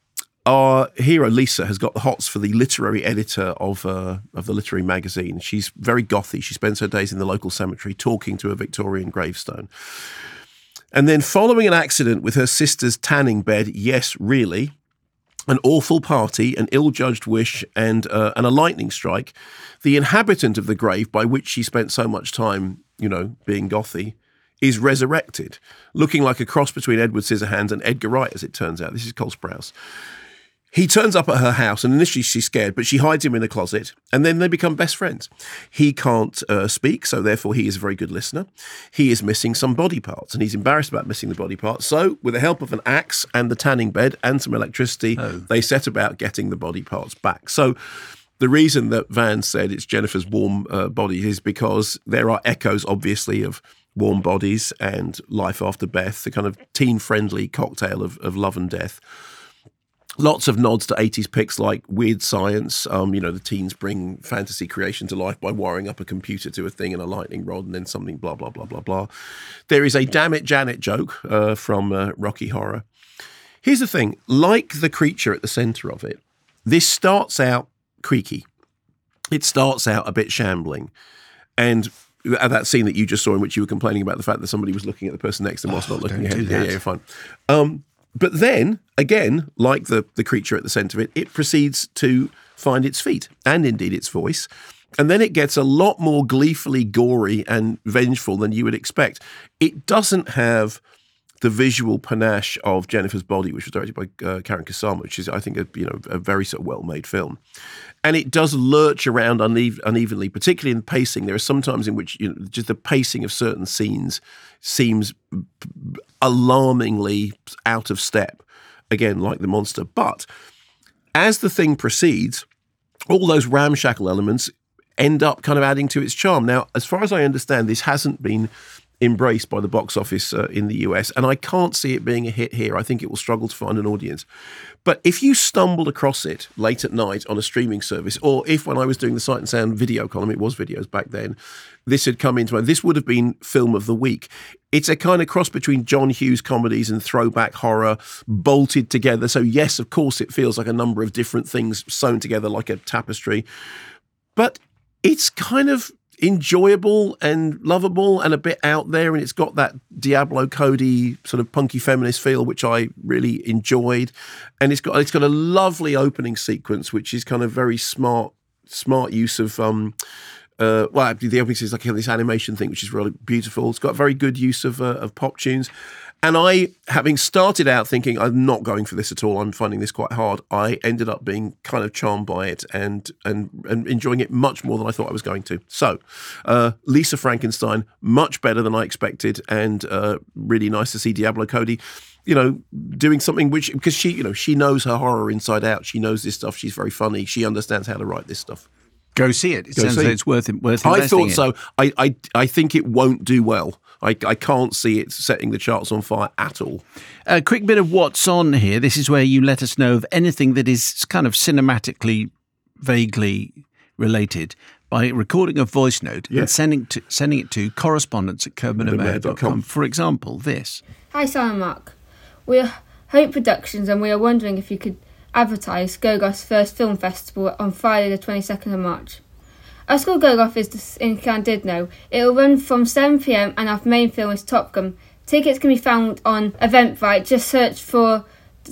our hero Lisa has got the hots for the literary editor of uh, of the literary magazine. She's very gothy. She spends her days in the local cemetery talking to a Victorian gravestone. And then, following an accident with her sister's tanning bed, yes, really, an awful party, an ill judged wish, and, uh, and a lightning strike, the inhabitant of the grave by which she spent so much time, you know, being gothy, is resurrected, looking like a cross between Edward Scissorhands and Edgar Wright, as it turns out. This is Cole Sprouse. He turns up at her house, and initially she's scared, but she hides him in a closet, and then they become best friends. He can't uh, speak, so therefore he is a very good listener. He is missing some body parts, and he's embarrassed about missing the body parts. So, with the help of an axe and the tanning bed and some electricity, they set about getting the body parts back. So, the reason that Van said it's Jennifer's warm uh, body is because there are echoes, obviously, of warm bodies and life after Beth, the kind of teen friendly cocktail of, of love and death lots of nods to 80s picks like weird science um, you know the teens bring fantasy creation to life by wiring up a computer to a thing and a lightning rod and then something blah blah blah blah blah. There is a damn it janet joke uh, from uh, rocky horror. Here's the thing. Like the creature at the center of it this starts out creaky. It starts out a bit shambling. And at that scene that you just saw in which you were complaining about the fact that somebody was looking at the person next to them whilst not looking ahead. do Yeah, yeah, fine. Um, but then, again, like the, the creature at the centre of it, it proceeds to find its feet and indeed its voice. And then it gets a lot more gleefully gory and vengeful than you would expect. It doesn't have the visual panache of Jennifer's Body, which was directed by uh, Karyn Kusama, which is, I think, a, you know, a very sort of well-made film. And it does lurch around unev- unevenly, particularly in pacing. There are some times in which you know, just the pacing of certain scenes seems alarmingly out of step, again, like the monster. But as the thing proceeds, all those ramshackle elements end up kind of adding to its charm. Now, as far as I understand, this hasn't been embraced by the box office uh, in the US, and I can't see it being a hit here. I think it will struggle to find an audience. But if you stumbled across it late at night on a streaming service, or if when I was doing the Sight and Sound video column, it was videos back then, this had come into this would have been film of the week. It's a kind of cross between John Hughes comedies and throwback horror bolted together. So, yes, of course, it feels like a number of different things sewn together like a tapestry. But it's kind of enjoyable and lovable and a bit out there and it's got that Diablo Cody sort of punky feminist feel which I really enjoyed. And it's got it's got a lovely opening sequence which is kind of very smart smart use of um uh, well, the opening is like this animation thing, which is really beautiful. It's got very good use of uh, of pop tunes, and I, having started out thinking I'm not going for this at all, I'm finding this quite hard. I ended up being kind of charmed by it and and and enjoying it much more than I thought I was going to. So, uh, Lisa Frankenstein, much better than I expected, and uh, really nice to see Diablo Cody you know, doing something which because she, you know, she knows her horror inside out. She knows this stuff. She's very funny. She understands how to write this stuff. Go see it. It Go sounds like it. it's worth it. Worth I thought so. I, I I think it won't do well. I, I can't see it setting the charts on fire at all. A quick bit of what's on here. This is where you let us know of anything that is kind of cinematically, vaguely related by recording a voice note Yeah. and sending to sending it to correspondence at kermodeandmayo.com. For example, this. Hi, Simon Mark. We're Hope Productions and we are wondering if you could advertise Gogarth's first film festival on Friday, the 22nd of March. Our school is in Llandudno. It will run from 7pm and our main film is Top Gun. Tickets can be found on Eventbrite. Just search for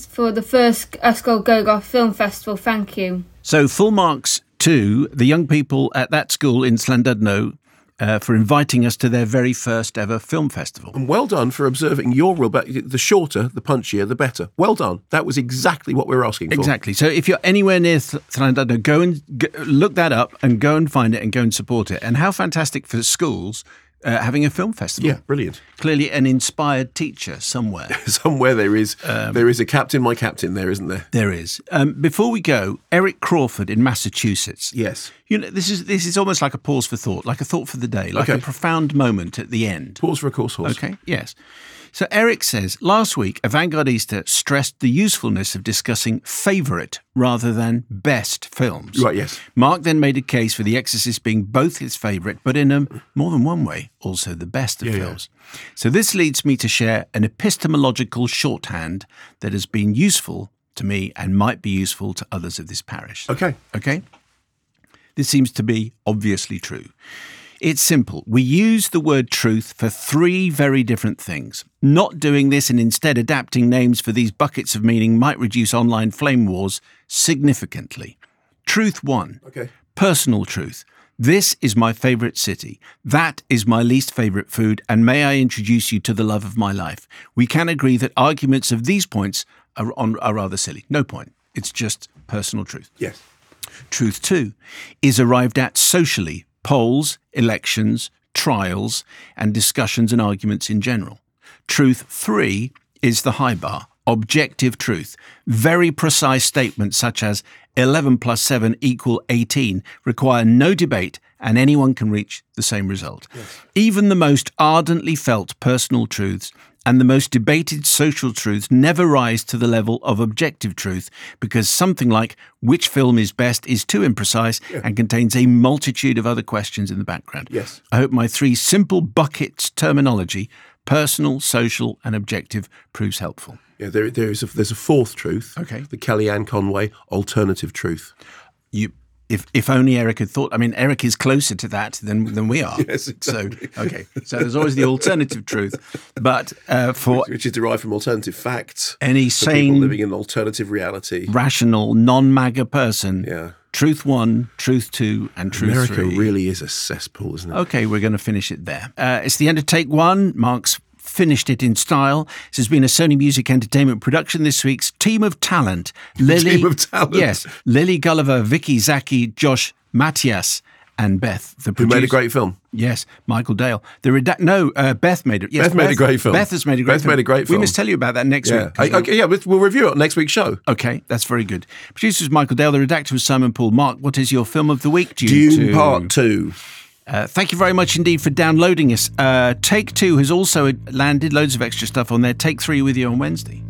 for the first Ysgol Gogarth Film Festival. Thank you. So full marks to the young people at that school in Slandudno uh, for inviting us to their very first ever film festival. And well done for observing your rule. But the shorter, the punchier, the better. Well done. That was exactly what we were asking for. Exactly. So if you're anywhere near Th- go and g look that up and go and find it and go and support it. And how fantastic for schools uh, having a film festival. Yeah, brilliant. Clearly, an inspired teacher somewhere. *laughs* Somewhere there is there is a captain, my captain. There isn't there? There is. Um, before we go, Eric Crawford in Massachusetts. Yes. You know, this is this is almost like a pause for thought, like a thought for the day, like Okay. a profound moment at the end. Pause for a course horse. Okay, yes. So Eric says last week, Avantgardista stressed the usefulness of discussing favourite rather than best films. Right, yes. Mark then made a case for The Exorcist being both his favourite, but in a more than one way, also the best of Yeah, yeah. films. So this leads me to share an epistemological shorthand that has been useful to me and might be useful to others of this parish. Okay. Okay? This seems to be obviously true. It's simple. We use the word truth for three very different things. Not doing this and instead adapting names for these buckets of meaning might reduce online flame wars significantly. Truth one Okay. personal truth. This is my favourite city. That is my least favourite food, and may I introduce you to the love of my life. We can agree that arguments of these points are, on, are rather silly. No point. It's just personal truth. Yes. Truth two is arrived at socially, polls, elections, trials, and discussions and arguments in general. Truth three is the high bar, objective truth. Very precise statements such as 11 plus 7 equal 18 require no debate and anyone can reach the same result. Even the most ardently felt personal truths and the most debated social truths never rise to the level of objective truth because something like which film is best is too imprecise and contains a multitude of other questions in the background. Yes. I hope my three simple buckets terminology personal, social, and objective proves helpful. Yeah, there, there is a, there's a fourth truth. Okay. The Kellyanne Conway alternative truth. You, if if only Eric had thought. I mean, Eric is closer to that than than we are. *laughs* Yes, exactly. So okay, so there's always the alternative truth, but uh, for which is derived from alternative facts. Any sane- living in an alternative reality. rational, non-MAGA person, Yeah. truth one, truth two, and truth America three. really is a cesspool, isn't it? Okay, we're going to finish it there. Uh, it's the end of take one. Mark's finished it in style. This has been a Sony Music Entertainment production. This week's team of talent: *laughs* Lily, Team of talent. yes, Lily Gulliver, Vicky Zaki, Josh Matthias, and Beth. The Who made a great film? Yes, Michael Dale. The redact. No, uh, Beth made it. Yes, Beth made a great film. Beth has made a great film. Beth film. made a great film. We must tell you about that next Yeah. week. I- okay, yeah, we'll review it on next week's show. Okay, that's very good. Producer was Michael Dale. The redactor was Simon Paul. Mark, what is your film of the week? Dune, Dune? Part Two. Uh, thank you very much indeed for downloading us. Uh, Take Two has also landed loads of extra stuff on there. Take Three with you on Wednesday.